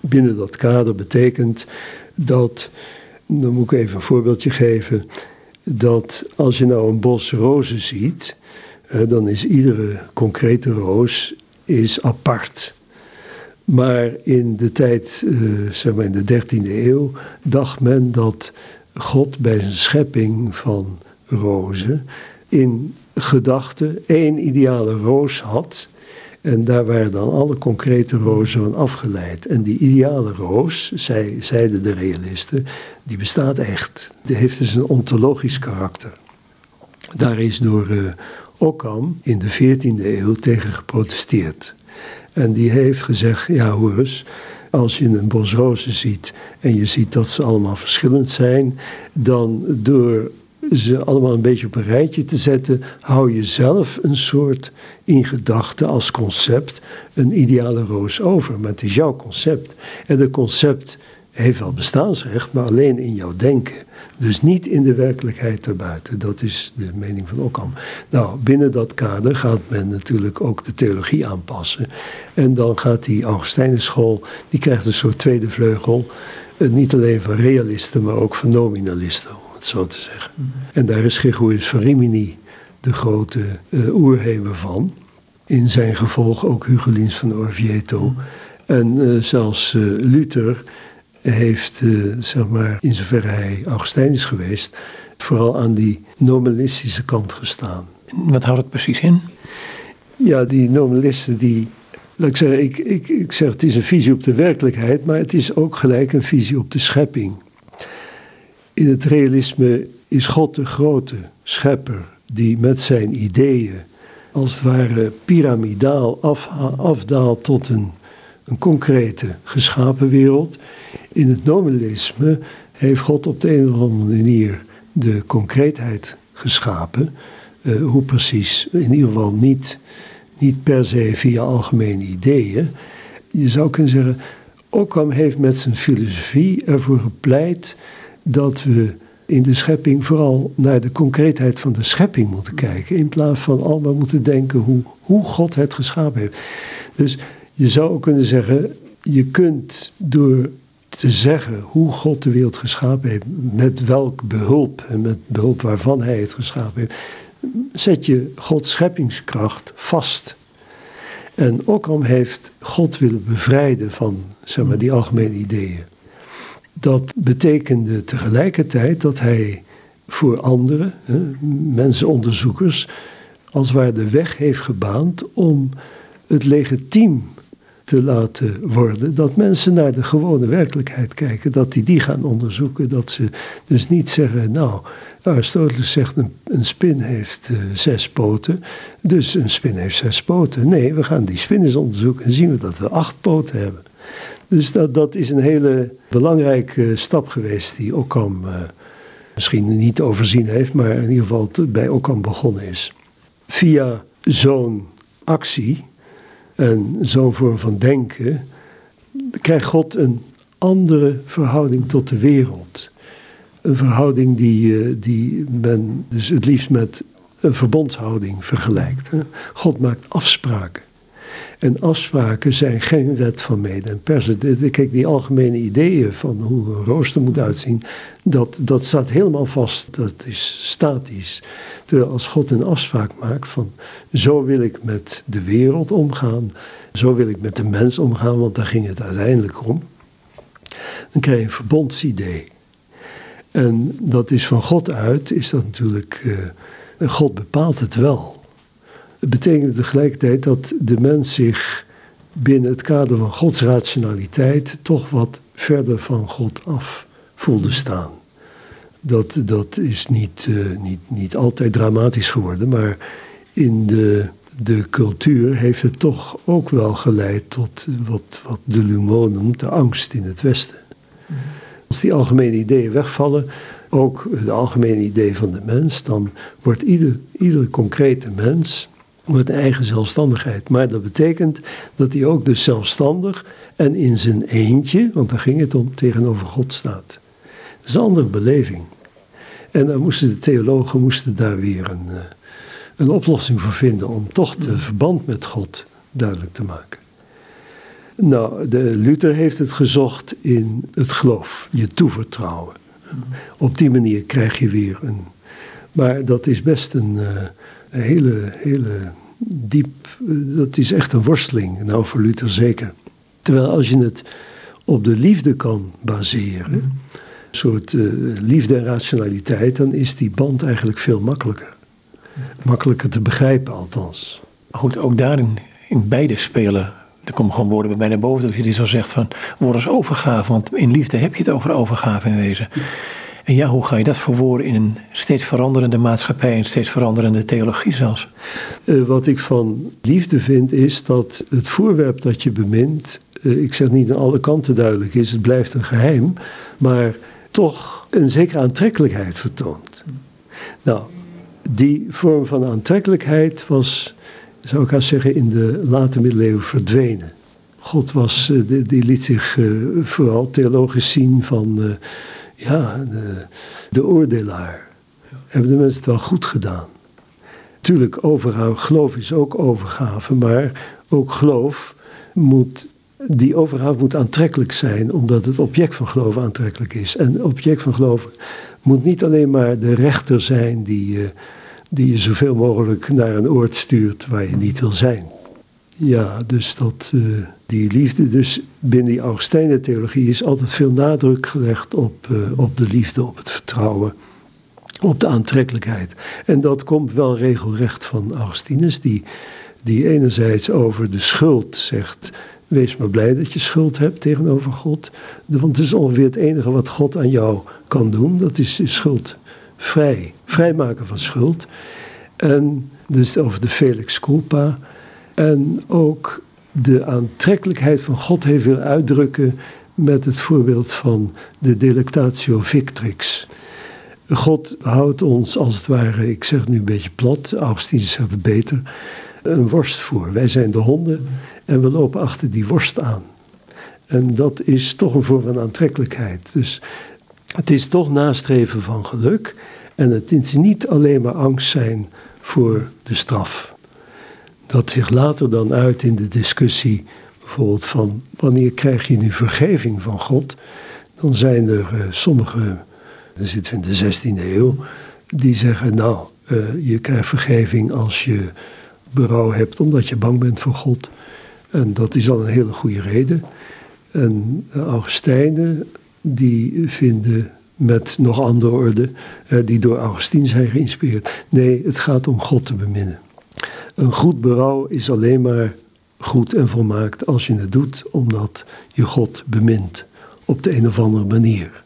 binnen dat kader betekent dat, dan moet ik even een voorbeeldje geven, dat als je nou een bos rozen ziet, dan is iedere concrete roos is apart. Maar in de tijd, uh, zeg maar in de 13e eeuw, dacht men dat God bij zijn schepping van rozen in gedachte één ideale roos had. En daar waren dan alle concrete rozen van afgeleid. En die ideale roos, zeiden de realisten, die bestaat echt. Die heeft dus een ontologisch karakter. Daar is door uh, Occam in de 14e eeuw tegen geprotesteerd. En die heeft gezegd, ja hoor eens, als je een bos rozen ziet en je ziet dat ze allemaal verschillend zijn, dan door ze allemaal een beetje op een rijtje te zetten, hou je zelf een soort in gedachten als concept een ideale roos over. Maar het is jouw concept. En dat concept heeft wel bestaansrecht, maar alleen in jouw denken. Dus niet in de werkelijkheid erbuiten. Dat is de mening van Occam. Nou, binnen dat kader gaat men natuurlijk ook de theologie aanpassen. En dan gaat die Augustijnenschool, die krijgt een soort tweede vleugel. Eh, niet alleen van realisten, maar ook van nominalisten zo te zeggen. Mhm. En daar is Gregorius van Rimini de grote uh, oerheber van. In zijn gevolg ook Hugolins van Orvieto. Mhm. En uh, zelfs uh, Luther heeft, zeg maar, in zoverre hij Augustijn is geweest, vooral aan die nominalistische kant gestaan. Wat houdt het precies in? Ja, die nominalisten die Laat ik zeggen, ik, ik, ik zeg het is een visie op de werkelijkheid, maar het is ook gelijk een visie op de schepping. In het realisme is God de grote schepper die met zijn ideeën als het ware piramidaal afdaalt tot een, een concrete geschapen wereld. In het nominalisme heeft God op de een of andere manier de concreetheid geschapen. Uh, hoe precies, in ieder geval niet, niet per se via algemene ideeën. Je zou kunnen zeggen, Occam heeft met zijn filosofie ervoor gepleit dat we in de schepping vooral naar de concreetheid van de schepping moeten kijken. In plaats van allemaal moeten denken hoe, hoe God het geschapen heeft. Dus je zou ook kunnen zeggen, je kunt door te zeggen hoe God de wereld geschapen heeft, met welk behulp en met behulp waarvan hij het geschapen heeft, zet je Gods scheppingskracht vast. En Occam heeft God willen bevrijden van zeg maar, die algemene ideeën. Dat betekende tegelijkertijd dat hij voor anderen, mensenonderzoekers, als waar de weg heeft gebaand om het legitiem te laten worden. Dat mensen naar de gewone werkelijkheid kijken, dat die die gaan onderzoeken. Dat ze dus niet zeggen, nou, Aristoteles zegt een, spin heeft uh, zes poten, dus een spin heeft zes poten. Nee, we gaan die spin eens onderzoeken en zien we dat we acht poten hebben. Dus dat, dat is een hele belangrijke stap geweest die Occam uh, misschien niet overzien heeft, maar in ieder geval bij Occam begonnen is. Via zo'n actie en zo'n vorm van denken krijgt God een andere verhouding tot de wereld. Een verhouding die, eh, die men dus het liefst met een verbondshouding vergelijkt. God maakt afspraken. En afspraken zijn geen wet van mede en persen. Kijk, die algemene ideeën van hoe een rooster moet uitzien, dat, dat staat helemaal vast. Dat is statisch. Terwijl als God een afspraak maakt van zo wil ik met de wereld omgaan, zo wil ik met de mens omgaan, want daar ging het uiteindelijk om. Dan krijg je een verbondsidee. En dat is van God uit, is dat natuurlijk, uh, God bepaalt het wel. Het betekent tegelijkertijd dat de mens zich binnen het kader van Gods rationaliteit toch wat verder van God af voelde staan. Dat, dat is niet, uh, niet, niet altijd dramatisch geworden, maar in de, de cultuur heeft het toch ook wel geleid tot wat, wat de Lumon noemt de angst in het Westen. Als die algemene ideeën wegvallen, ook het algemene idee van de mens, dan wordt ieder, ieder concrete mens met eigen zelfstandigheid. Maar dat betekent dat hij ook dus zelfstandig en in zijn eentje, want daar ging het om, tegenover God staat. Dat is een andere beleving. En dan moesten de theologen moesten daar weer een, eh, een oplossing voor vinden om toch de verband met God duidelijk te maken. Nou, de Luther heeft het gezocht in het geloof, je toevertrouwen. Op die manier krijg je weer een. Maar dat is best een, uh, een hele, hele diep, dat is echt een worsteling, nou voor Luther zeker. Terwijl als je het op de liefde kan baseren, een soort uh, liefde en rationaliteit, dan is die band eigenlijk veel makkelijker. Makkelijker te begrijpen althans. Maar goed, ook daarin, in beide spelen, er komen gewoon woorden bij mij naar boven dat je die zo zegt van, woord als overgave, want in liefde heb je het over overgave in wezen. En ja, hoe ga je dat verwoorden in een steeds veranderende maatschappij en steeds veranderende theologie zelfs? Uh, wat ik van liefde vind is dat het voorwerp dat je bemint, uh, ik zeg niet aan alle kanten duidelijk is, het blijft een geheim, maar toch een zekere aantrekkelijkheid vertoont. Nou, die vorm van aantrekkelijkheid was, zou ik haast zeggen, in de late middeleeuwen verdwenen. God was, uh, die, die, liet zich vooral theologisch zien van ja, de, de oordelaar. Hebben de mensen het wel goed gedaan? Tuurlijk, overgave, geloof is ook overgave, maar ook geloof moet, die overgave moet aantrekkelijk zijn, omdat het object van geloof aantrekkelijk is. En object van geloof moet niet alleen maar de rechter zijn die, uh, die je zoveel mogelijk naar een oord stuurt waar je niet wil zijn. Ja, dus dat, uh, die liefde, dus binnen die Augustijnen theologie is altijd veel nadruk gelegd op, uh, op de liefde, op het vertrouwen, op de aantrekkelijkheid. En dat komt wel regelrecht van Augustinus, die, die enerzijds over de schuld zegt, wees maar blij dat je schuld hebt tegenover God, want het is ongeveer het enige wat God aan jou kan doen, dat is schuld vrij, vrijmaken van schuld. En dus over de Felix culpa, en ook de aantrekkelijkheid van God heeft willen uitdrukken met het voorbeeld van de delectatio victrix. God houdt ons als het ware, ik zeg het nu een beetje plat, Augustinus zegt het beter, een worst voor. Wij zijn de honden en we lopen achter die worst aan. En dat is toch een vorm van aantrekkelijkheid. Dus het is toch nastreven van geluk. En het is niet alleen maar angst zijn voor de straf. Dat zich later dan uit in de discussie, bijvoorbeeld van wanneer krijg je nu vergeving van God? Dan zijn er uh, sommige, dan zitten in de 16e eeuw, die zeggen nou, uh, je krijgt vergeving als je berouw hebt omdat je bang bent voor God. En dat is al een hele goede reden. En de Augustijnen, die vinden met nog andere orde, eh, die door Augustine zijn geïnspireerd. Nee, het gaat om God te beminnen. Een goed berouw is alleen maar goed en volmaakt als je het doet omdat je God bemint op de een of andere manier.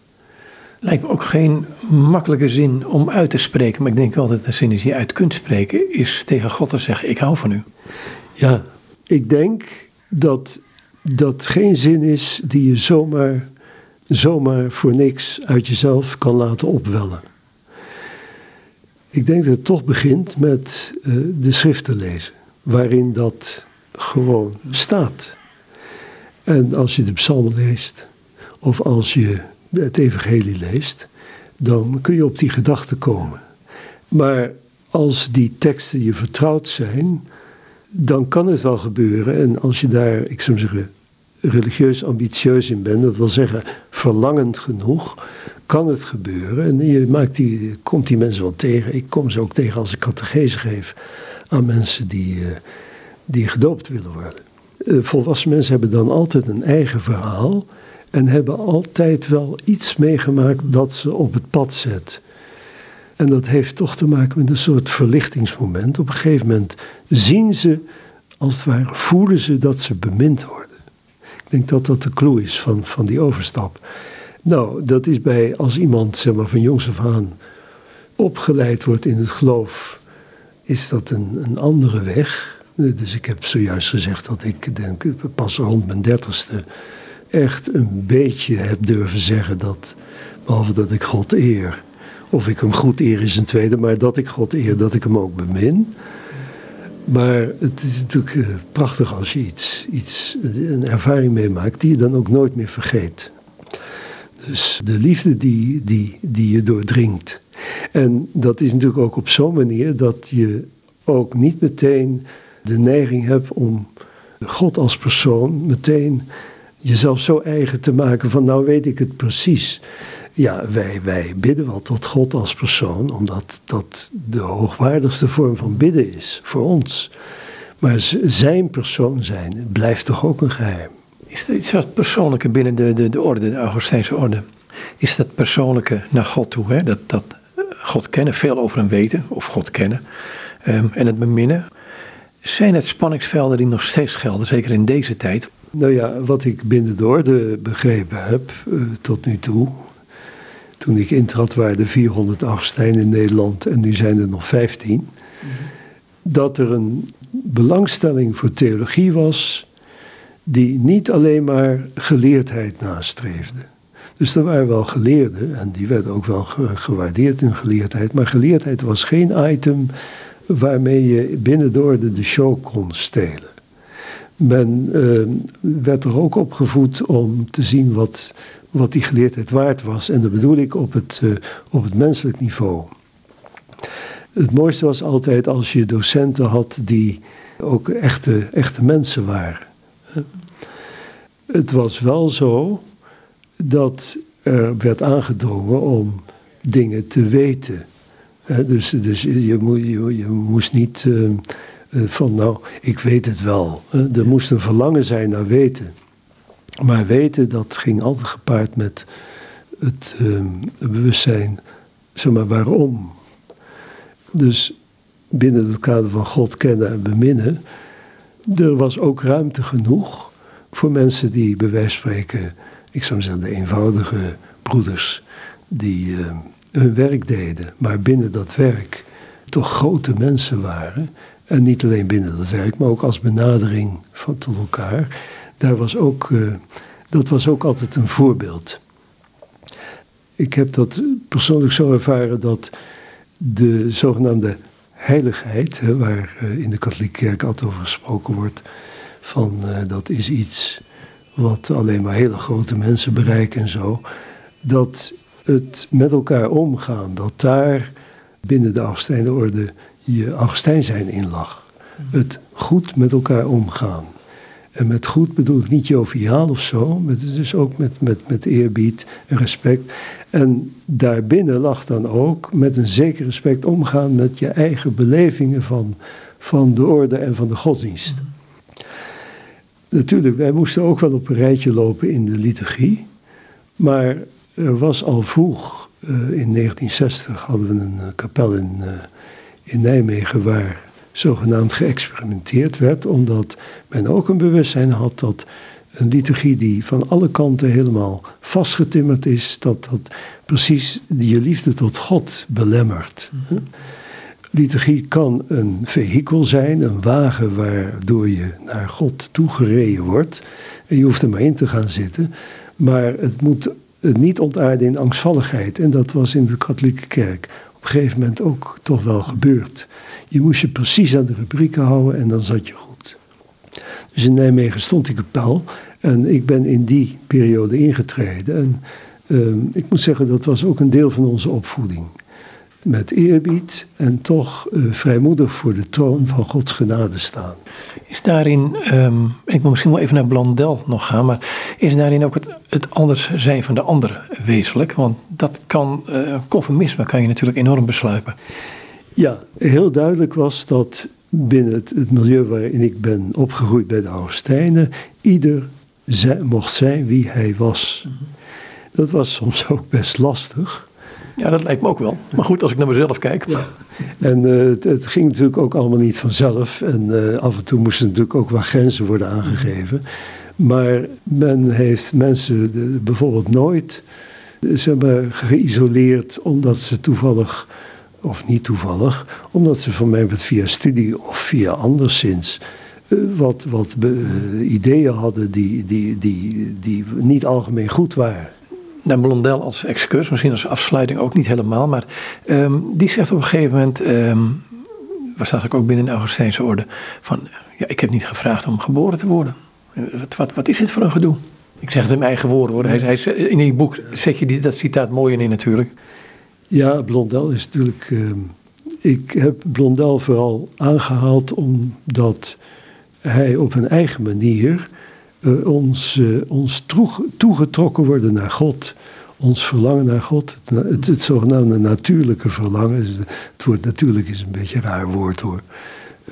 Lijkt me ook geen makkelijke zin om uit te spreken, maar ik denk wel dat het een zin is die je uit kunt spreken, is tegen God te zeggen: Ik hou van u. Ja, ik denk dat dat geen zin is die je zomaar, zomaar voor niks uit jezelf kan laten opwellen. Ik denk dat het toch begint met uh, de schriften lezen, waarin dat gewoon staat. En als je de psalmen leest, of als je het evangelie leest, dan kun je op die gedachte komen. Maar als die teksten je vertrouwd zijn, dan kan het wel gebeuren. En als je daar, ik zou zeggen, religieus ambitieus in bent, dat wil zeggen verlangend genoeg, kan het gebeuren. En je maakt die, komt die mensen wel tegen. Ik kom ze ook tegen als ik catechese geef aan mensen die, uh, die gedoopt willen worden. Uh, volwassen mensen hebben dan altijd een eigen verhaal en hebben altijd wel iets meegemaakt dat ze op het pad zet. En dat heeft toch te maken met een soort verlichtingsmoment. Op een gegeven moment zien ze, als het ware, voelen ze dat ze bemind worden. Denk dat dat de clue is van, van die overstap. Nou, dat is bij als iemand zeg maar, van jongs af aan opgeleid wordt in het geloof, is dat een, een andere weg. Dus ik heb zojuist gezegd dat ik denk, pas rond mijn dertigste echt een beetje heb durven zeggen dat, behalve dat ik God eer, of ik hem goed eer is een tweede, maar dat ik God eer, dat ik hem ook bemin. Maar het is natuurlijk uh, prachtig als je iets, iets, een ervaring meemaakt die je dan ook nooit meer vergeet. Dus de liefde die, die, die je doordringt. En dat is natuurlijk ook op zo'n manier dat je ook niet meteen de neiging hebt om God als persoon meteen jezelf zo eigen te maken van nou weet ik het precies. Ja, wij, wij bidden wel tot God als persoon, omdat dat de hoogwaardigste vorm van bidden is voor ons. Maar zijn persoon zijn blijft toch ook een geheim. Is er iets wat persoonlijke binnen de, de, de orde, de Augustijnse orde? Is dat persoonlijke naar God toe? Hè? Dat, dat God kennen, veel over hem weten, of God kennen. Um, en het beminnen. Zijn het spanningsvelden die nog steeds gelden, zeker in deze tijd? Nou ja, wat ik binnen de orde begrepen heb uh, tot nu toe, toen ik intrad waren er 400 Augustijnen in Nederland en nu zijn er nog 15. Mm -hmm. Dat er een belangstelling voor theologie was die niet alleen maar geleerdheid nastreefde. Dus er waren wel geleerden en die werden ook wel gewaardeerd in geleerdheid. Maar geleerdheid was geen item waarmee je binnen de orde de show kon stelen. Men uh, werd er ook opgevoed om te zien wat wat die geleerdheid waard was. En dat bedoel ik op het, uh, op het menselijk niveau. Het mooiste was altijd als je docenten had die ook echte, echte mensen waren. Het was wel zo dat er werd aangedrongen om dingen te weten. Dus, dus je, je, moest niet uh, van, nou, ik weet het wel. Er moest een verlangen zijn naar weten. Maar weten, dat ging altijd gepaard met het, uh, bewustzijn, zeg maar, waarom. Dus binnen het kader van God kennen en beminnen, er was ook ruimte genoeg voor mensen die bij wijze van spreken, ik zou zeggen de eenvoudige broeders, die uh, hun werk deden, maar binnen dat werk toch grote mensen waren. En niet alleen binnen dat werk, maar ook als benadering van, tot elkaar daar was ook, uh, dat was ook altijd een voorbeeld. Ik heb dat persoonlijk zo ervaren dat de zogenaamde heiligheid, waar uh, in de katholieke kerk altijd over gesproken wordt, van uh, dat is iets wat alleen maar hele grote mensen bereiken en zo. Dat het met elkaar omgaan, dat daar binnen de Augustijnenorde je Augustijn zijn in lag. Het goed met elkaar omgaan. En met goed bedoel ik niet joviaal of zo, maar dus ook met, met, met eerbied en respect. En daarbinnen lag dan ook met een zeker respect omgaan met je eigen belevingen van, van de orde en van de godsdienst. Natuurlijk, wij moesten ook wel op een rijtje lopen in de liturgie. Maar er was al vroeg, uh, in 1960 hadden we een uh, kapel in, uh, in Nijmegen waar zogenaamd geëxperimenteerd werd, omdat men ook een bewustzijn had dat een liturgie die van alle kanten helemaal vastgetimmerd is, dat dat precies je liefde tot God belemmert. Mm Liturgie kan een vehikel zijn, een wagen waardoor je naar God toegereden wordt. En je hoeft er maar in te gaan zitten. Maar het moet niet ontaarden in angstvalligheid. En dat was in de katholieke kerk een gegeven moment ook toch wel gebeurd. Je moest je precies aan de rubrieken houden en dan zat je goed. Dus in Nijmegen stond ik kapel en ik ben in die periode ingetreden. En uh, ik moet zeggen, dat was ook een deel van onze opvoeding met eerbied en toch uh, vrijmoedig voor de troon van Gods genade staan. Is daarin, um, ik wil misschien wel even naar Blondel nog gaan, maar is daarin ook het, het anders zijn van de ander wezenlijk? Want dat kan, uh, conformisme kan je natuurlijk enorm besluipen. Ja, heel duidelijk was dat binnen het, het milieu waarin ik ben opgegroeid bij de Augustijnen, ieder zij, mocht zijn wie hij was. Mhm. Dat was soms ook best lastig. Ja, dat lijkt me ook wel. Maar goed, als ik naar mezelf kijk. En uh, het, ging natuurlijk ook allemaal niet vanzelf. En uh, af en toe moesten natuurlijk ook wel grenzen worden aangegeven. Maar men heeft mensen bijvoorbeeld nooit zeg maar, geïsoleerd omdat ze toevallig, of niet toevallig, omdat ze van mij via studie of via anderszins wat, wat ideeën hadden die, die, die, die niet algemeen goed waren naar Blondel als excurs, misschien als afsluiting ook niet helemaal, maar um, die zegt op een gegeven moment, um, was dat ook binnen de Augustijnse orde, van ja, ik heb niet gevraagd om geboren te worden. Wat, wat, wat is dit voor een gedoe? Ik zeg het in mijn eigen woorden. Hij, hij, in die boek zet je die, dat citaat mooi in natuurlijk. Ja, Blondel is natuurlijk. Uh, ik heb Blondel vooral aangehaald omdat hij op een eigen manier uh, ons, uh, ons toegetrokken worden naar God. Ons verlangen naar God. Het, het, zogenaamde natuurlijke verlangen. Het woord natuurlijk is een beetje een raar woord hoor.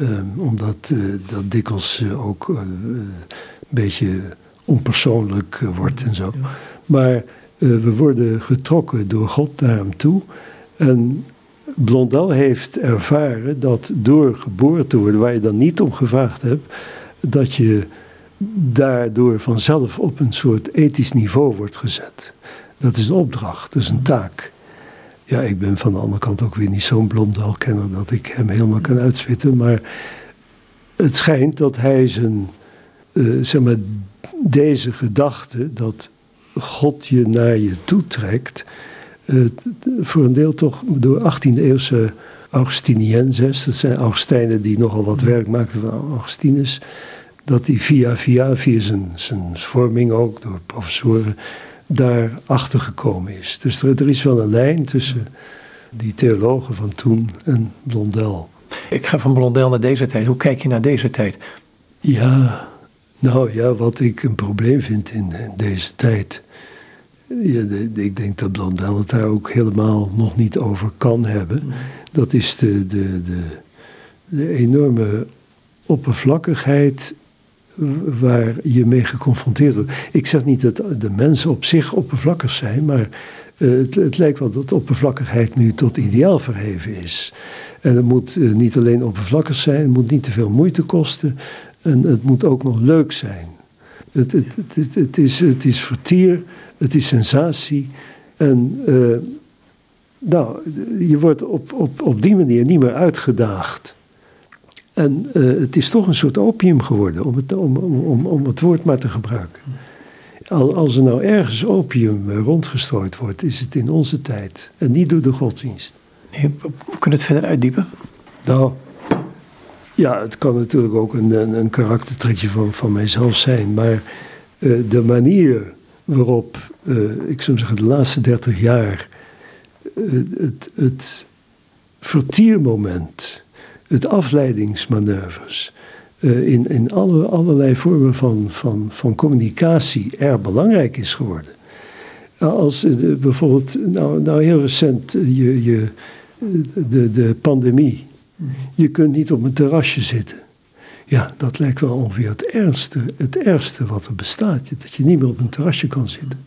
Um, omdat uh, dat dikwijls ook een beetje onpersoonlijk wordt en zo. Maar we worden getrokken door God naar hem toe. En Blondel heeft ervaren dat door geboren te worden, waar je dan niet om gevraagd hebt, dat je daardoor vanzelf op een soort ethisch niveau wordt gezet. Dat is een opdracht, dat is een taak. Ja, ik ben van de andere kant ook weer niet zo'n blondalkenner dat ik hem helemaal kan uitspitten, maar het schijnt dat hij zijn, uh, zeg maar, deze gedachte dat God je naar je toe trekt, voor een deel toch door 18e eeuwse Augustinienses, dat zijn Augustijnen die nogal wat werk maakten van Augustinus, dat hij via via, via zijn, zijn vorming ook door professoren, daar achter gekomen is. Dus er, er is wel een lijn tussen die theologen van toen en Blondel. Ik ga van Blondel naar deze tijd. Hoe kijk je naar deze tijd? Ja, nou ja, wat ik een probleem vind in, deze tijd. Ja, ik denk dat Blondel het daar ook helemaal nog niet over kan hebben. Mm. Dat is de, de, de, de enorme oppervlakkigheid waar je mee geconfronteerd wordt. Ik zeg niet dat de mensen op zich oppervlakkig zijn, maar uh, het, het, lijkt wel dat oppervlakkigheid nu tot ideaal verheven is. En het moet uh, niet alleen oppervlakkig zijn, het moet niet te veel moeite kosten en het moet ook nog leuk zijn. Het, het, het, is, het is vertier, het is sensatie en uh, nou, je wordt op, op, op die manier niet meer uitgedaagd. En uh, het is toch een soort opium geworden, om het, om, om, om het woord maar te gebruiken. Al, als er nou ergens opium rondgestrooid wordt, is het in onze tijd. En niet door de godsdienst. Nee, we kunnen het verder uitdiepen? Nou, ja, het kan natuurlijk ook een, een, een karaktertrekje van, van mijzelf zijn. Maar de manier waarop, ik zou zeggen, de laatste dertig jaar het, het vertiermoment, het afleidingsmanoeuvres, in, in alle, allerlei vormen van, van, van communicatie erg belangrijk is geworden. Als bijvoorbeeld, nou, nou heel recent, je, je, de, de pandemie. Je kunt niet op een terrasje zitten. Ja, dat lijkt wel ongeveer het ergste, het ergste wat er bestaat. Dat je niet meer op een terrasje kan zitten.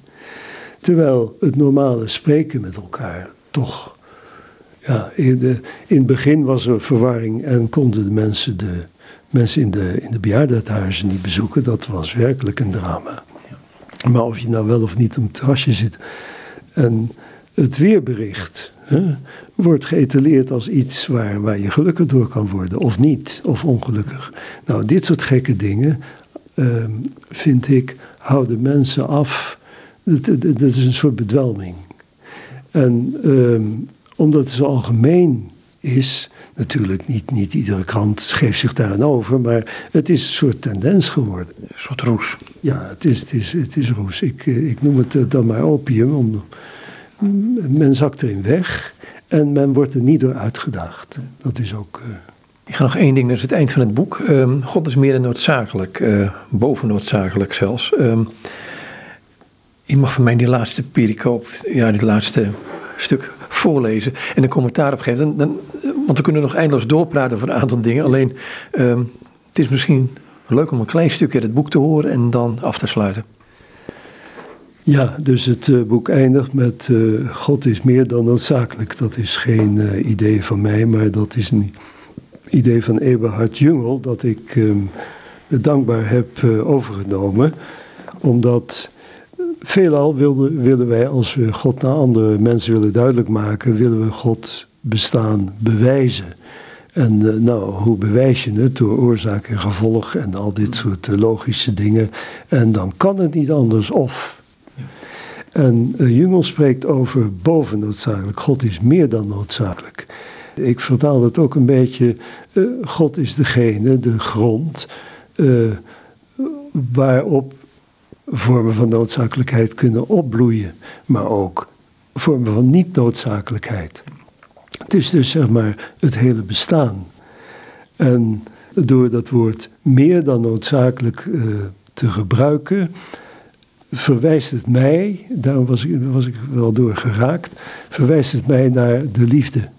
Terwijl het normale spreken met elkaar toch. Ja, in, het begin was er verwarring en konden de mensen de mensen in de, in de bejaardenhuizen niet bezoeken. Dat was werkelijk een drama. Maar of je nou wel of niet op een terrasje zit. En het weerbericht hè, wordt geëtaleerd als iets waar, waar je gelukkig door kan worden, of niet, of ongelukkig. Nou, dit soort gekke dingen, ehm, vind ik, houden mensen af. Dat, is een soort bedwelming. En ehm, omdat het zo algemeen is, natuurlijk niet, niet iedere krant geeft zich daar aan over, maar het is een soort tendens geworden. Een soort roes. Ja, het is, het is, het is roes. Ik, eh, ik noem het dan maar opium, om, men zakt erin weg en men wordt er niet door uitgedaagd. Dat is ook. Uh... Ik ga nog één ding, dat is het eind van het boek. Ehm, God is meer dan noodzakelijk, uh, boven noodzakelijk zelfs. Um, je mag van mij die laatste pericoop, ja, die laatste stuk voorlezen en een commentaar op geven. Dan, want we kunnen nog eindeloos doorpraten over een aantal dingen. Alleen, ehm, het is misschien leuk om een klein stukje uit het boek te horen en dan af te sluiten. Ja, dus het uh, boek eindigt met uh, God is meer dan noodzakelijk. Dat is geen uh, idee van mij, maar dat is een idee van Eberhard Jungel dat ik um, dankbaar heb overgenomen. Omdat veelal wilden, willen wij, als we God naar andere mensen willen duidelijk maken, willen we God bestaan bewijzen. En nou, hoe bewijs je het? Door oorzaak en gevolg en al dit soort logische dingen. En dan kan het niet anders of. En uh, Jungel spreekt over boven noodzakelijk. God is meer dan noodzakelijk. Ik vertaal het ook een beetje. Uh, God is degene, de grond, uh, waarop vormen van noodzakelijkheid kunnen opbloeien, maar ook vormen van niet-noodzakelijkheid. Het is dus zeg maar het hele bestaan. En door dat woord meer dan noodzakelijk te gebruiken, verwijst het mij, daarom was ik, was ik wel door geraakt, verwijst het mij naar de liefde.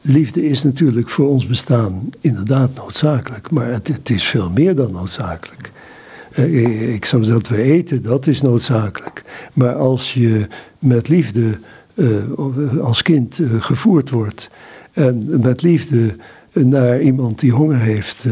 Liefde is natuurlijk voor ons bestaan inderdaad noodzakelijk, maar het is veel meer dan noodzakelijk. Eh, ik zeggen dat we eten, dat is noodzakelijk. Maar als je met liefde uh, als kind uh, gevoerd wordt en met liefde naar iemand die honger heeft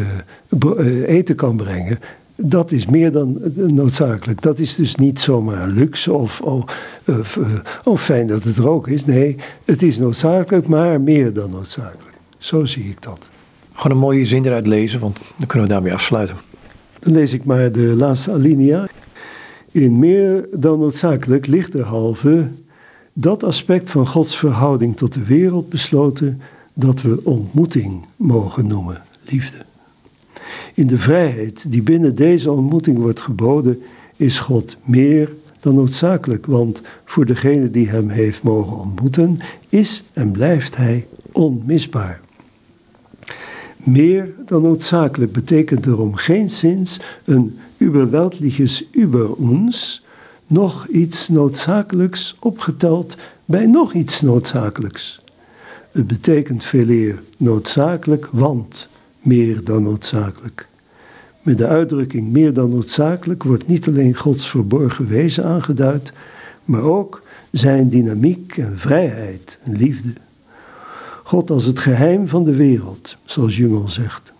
eten kan brengen, dat is meer dan noodzakelijk. Dat is dus niet zomaar luxe of, of, of, eh, fijn dat het er ook is. Nee, het is noodzakelijk, maar meer dan noodzakelijk. Zo zie ik dat. Gewoon een mooie zin eruit lezen, want dan kunnen we daarmee afsluiten. Dan lees ik maar de laatste alinea. In meer dan noodzakelijk ligt derhalve dat aspect van Gods verhouding tot de wereld besloten dat we ontmoeting mogen noemen, liefde. In de vrijheid die binnen deze ontmoeting wordt geboden, is God meer dan noodzakelijk, want voor degene die Hem heeft mogen ontmoeten, is en blijft Hij onmisbaar. Meer dan noodzakelijk betekent erom geen zins een überweltliches über ons, nog iets noodzakelijks opgeteld bij nog iets noodzakelijks. Het betekent veeleer noodzakelijk, want meer dan noodzakelijk. Met de uitdrukking meer dan noodzakelijk wordt niet alleen Gods verborgen wezen aangeduid, maar ook zijn dynamiek en vrijheid en liefde. God als het geheim van de wereld, zoals Jungel zegt.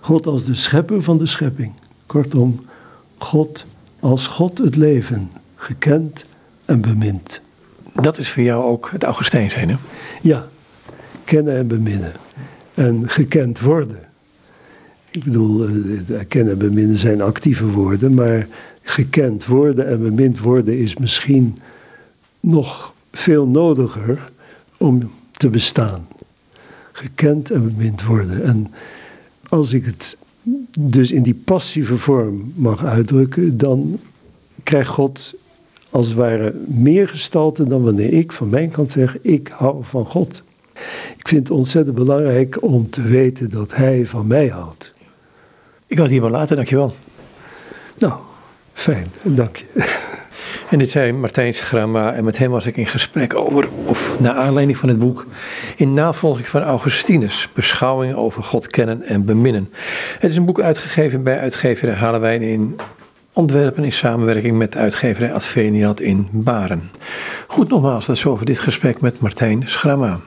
God als de schepper van de schepping. Kortom, God als God het leven, gekend en bemind. Dat is voor jou ook het Augustijn zijn, hè? Ja, kennen en beminnen en gekend worden. Ik bedoel, uh, kennen en beminnen zijn actieve woorden, maar gekend worden en bemind worden is misschien nog veel nodiger om te bestaan. Gekend en bemind worden. En als ik het dus in die passieve vorm mag uitdrukken, dan krijgt God als het ware meer gestalte dan wanneer ik van mijn kant zeg: ik hou van God. Ik vind het ontzettend belangrijk om te weten dat Hij van mij houdt. Ik had het hier maar laten, dankjewel. Nou, fijn, dank je. En dit zei Martijn Schramma en met hem was ik in gesprek over, of naar aanleiding van het boek, in navolging van Augustinus, beschouwingen over God kennen en beminnen. Het is een boek uitgegeven bij uitgeverij Halewijn in Antwerpen in samenwerking met uitgeverij Adveniat in Baren. Goed nogmaals, dat is over dit gesprek met Martijn Schramma.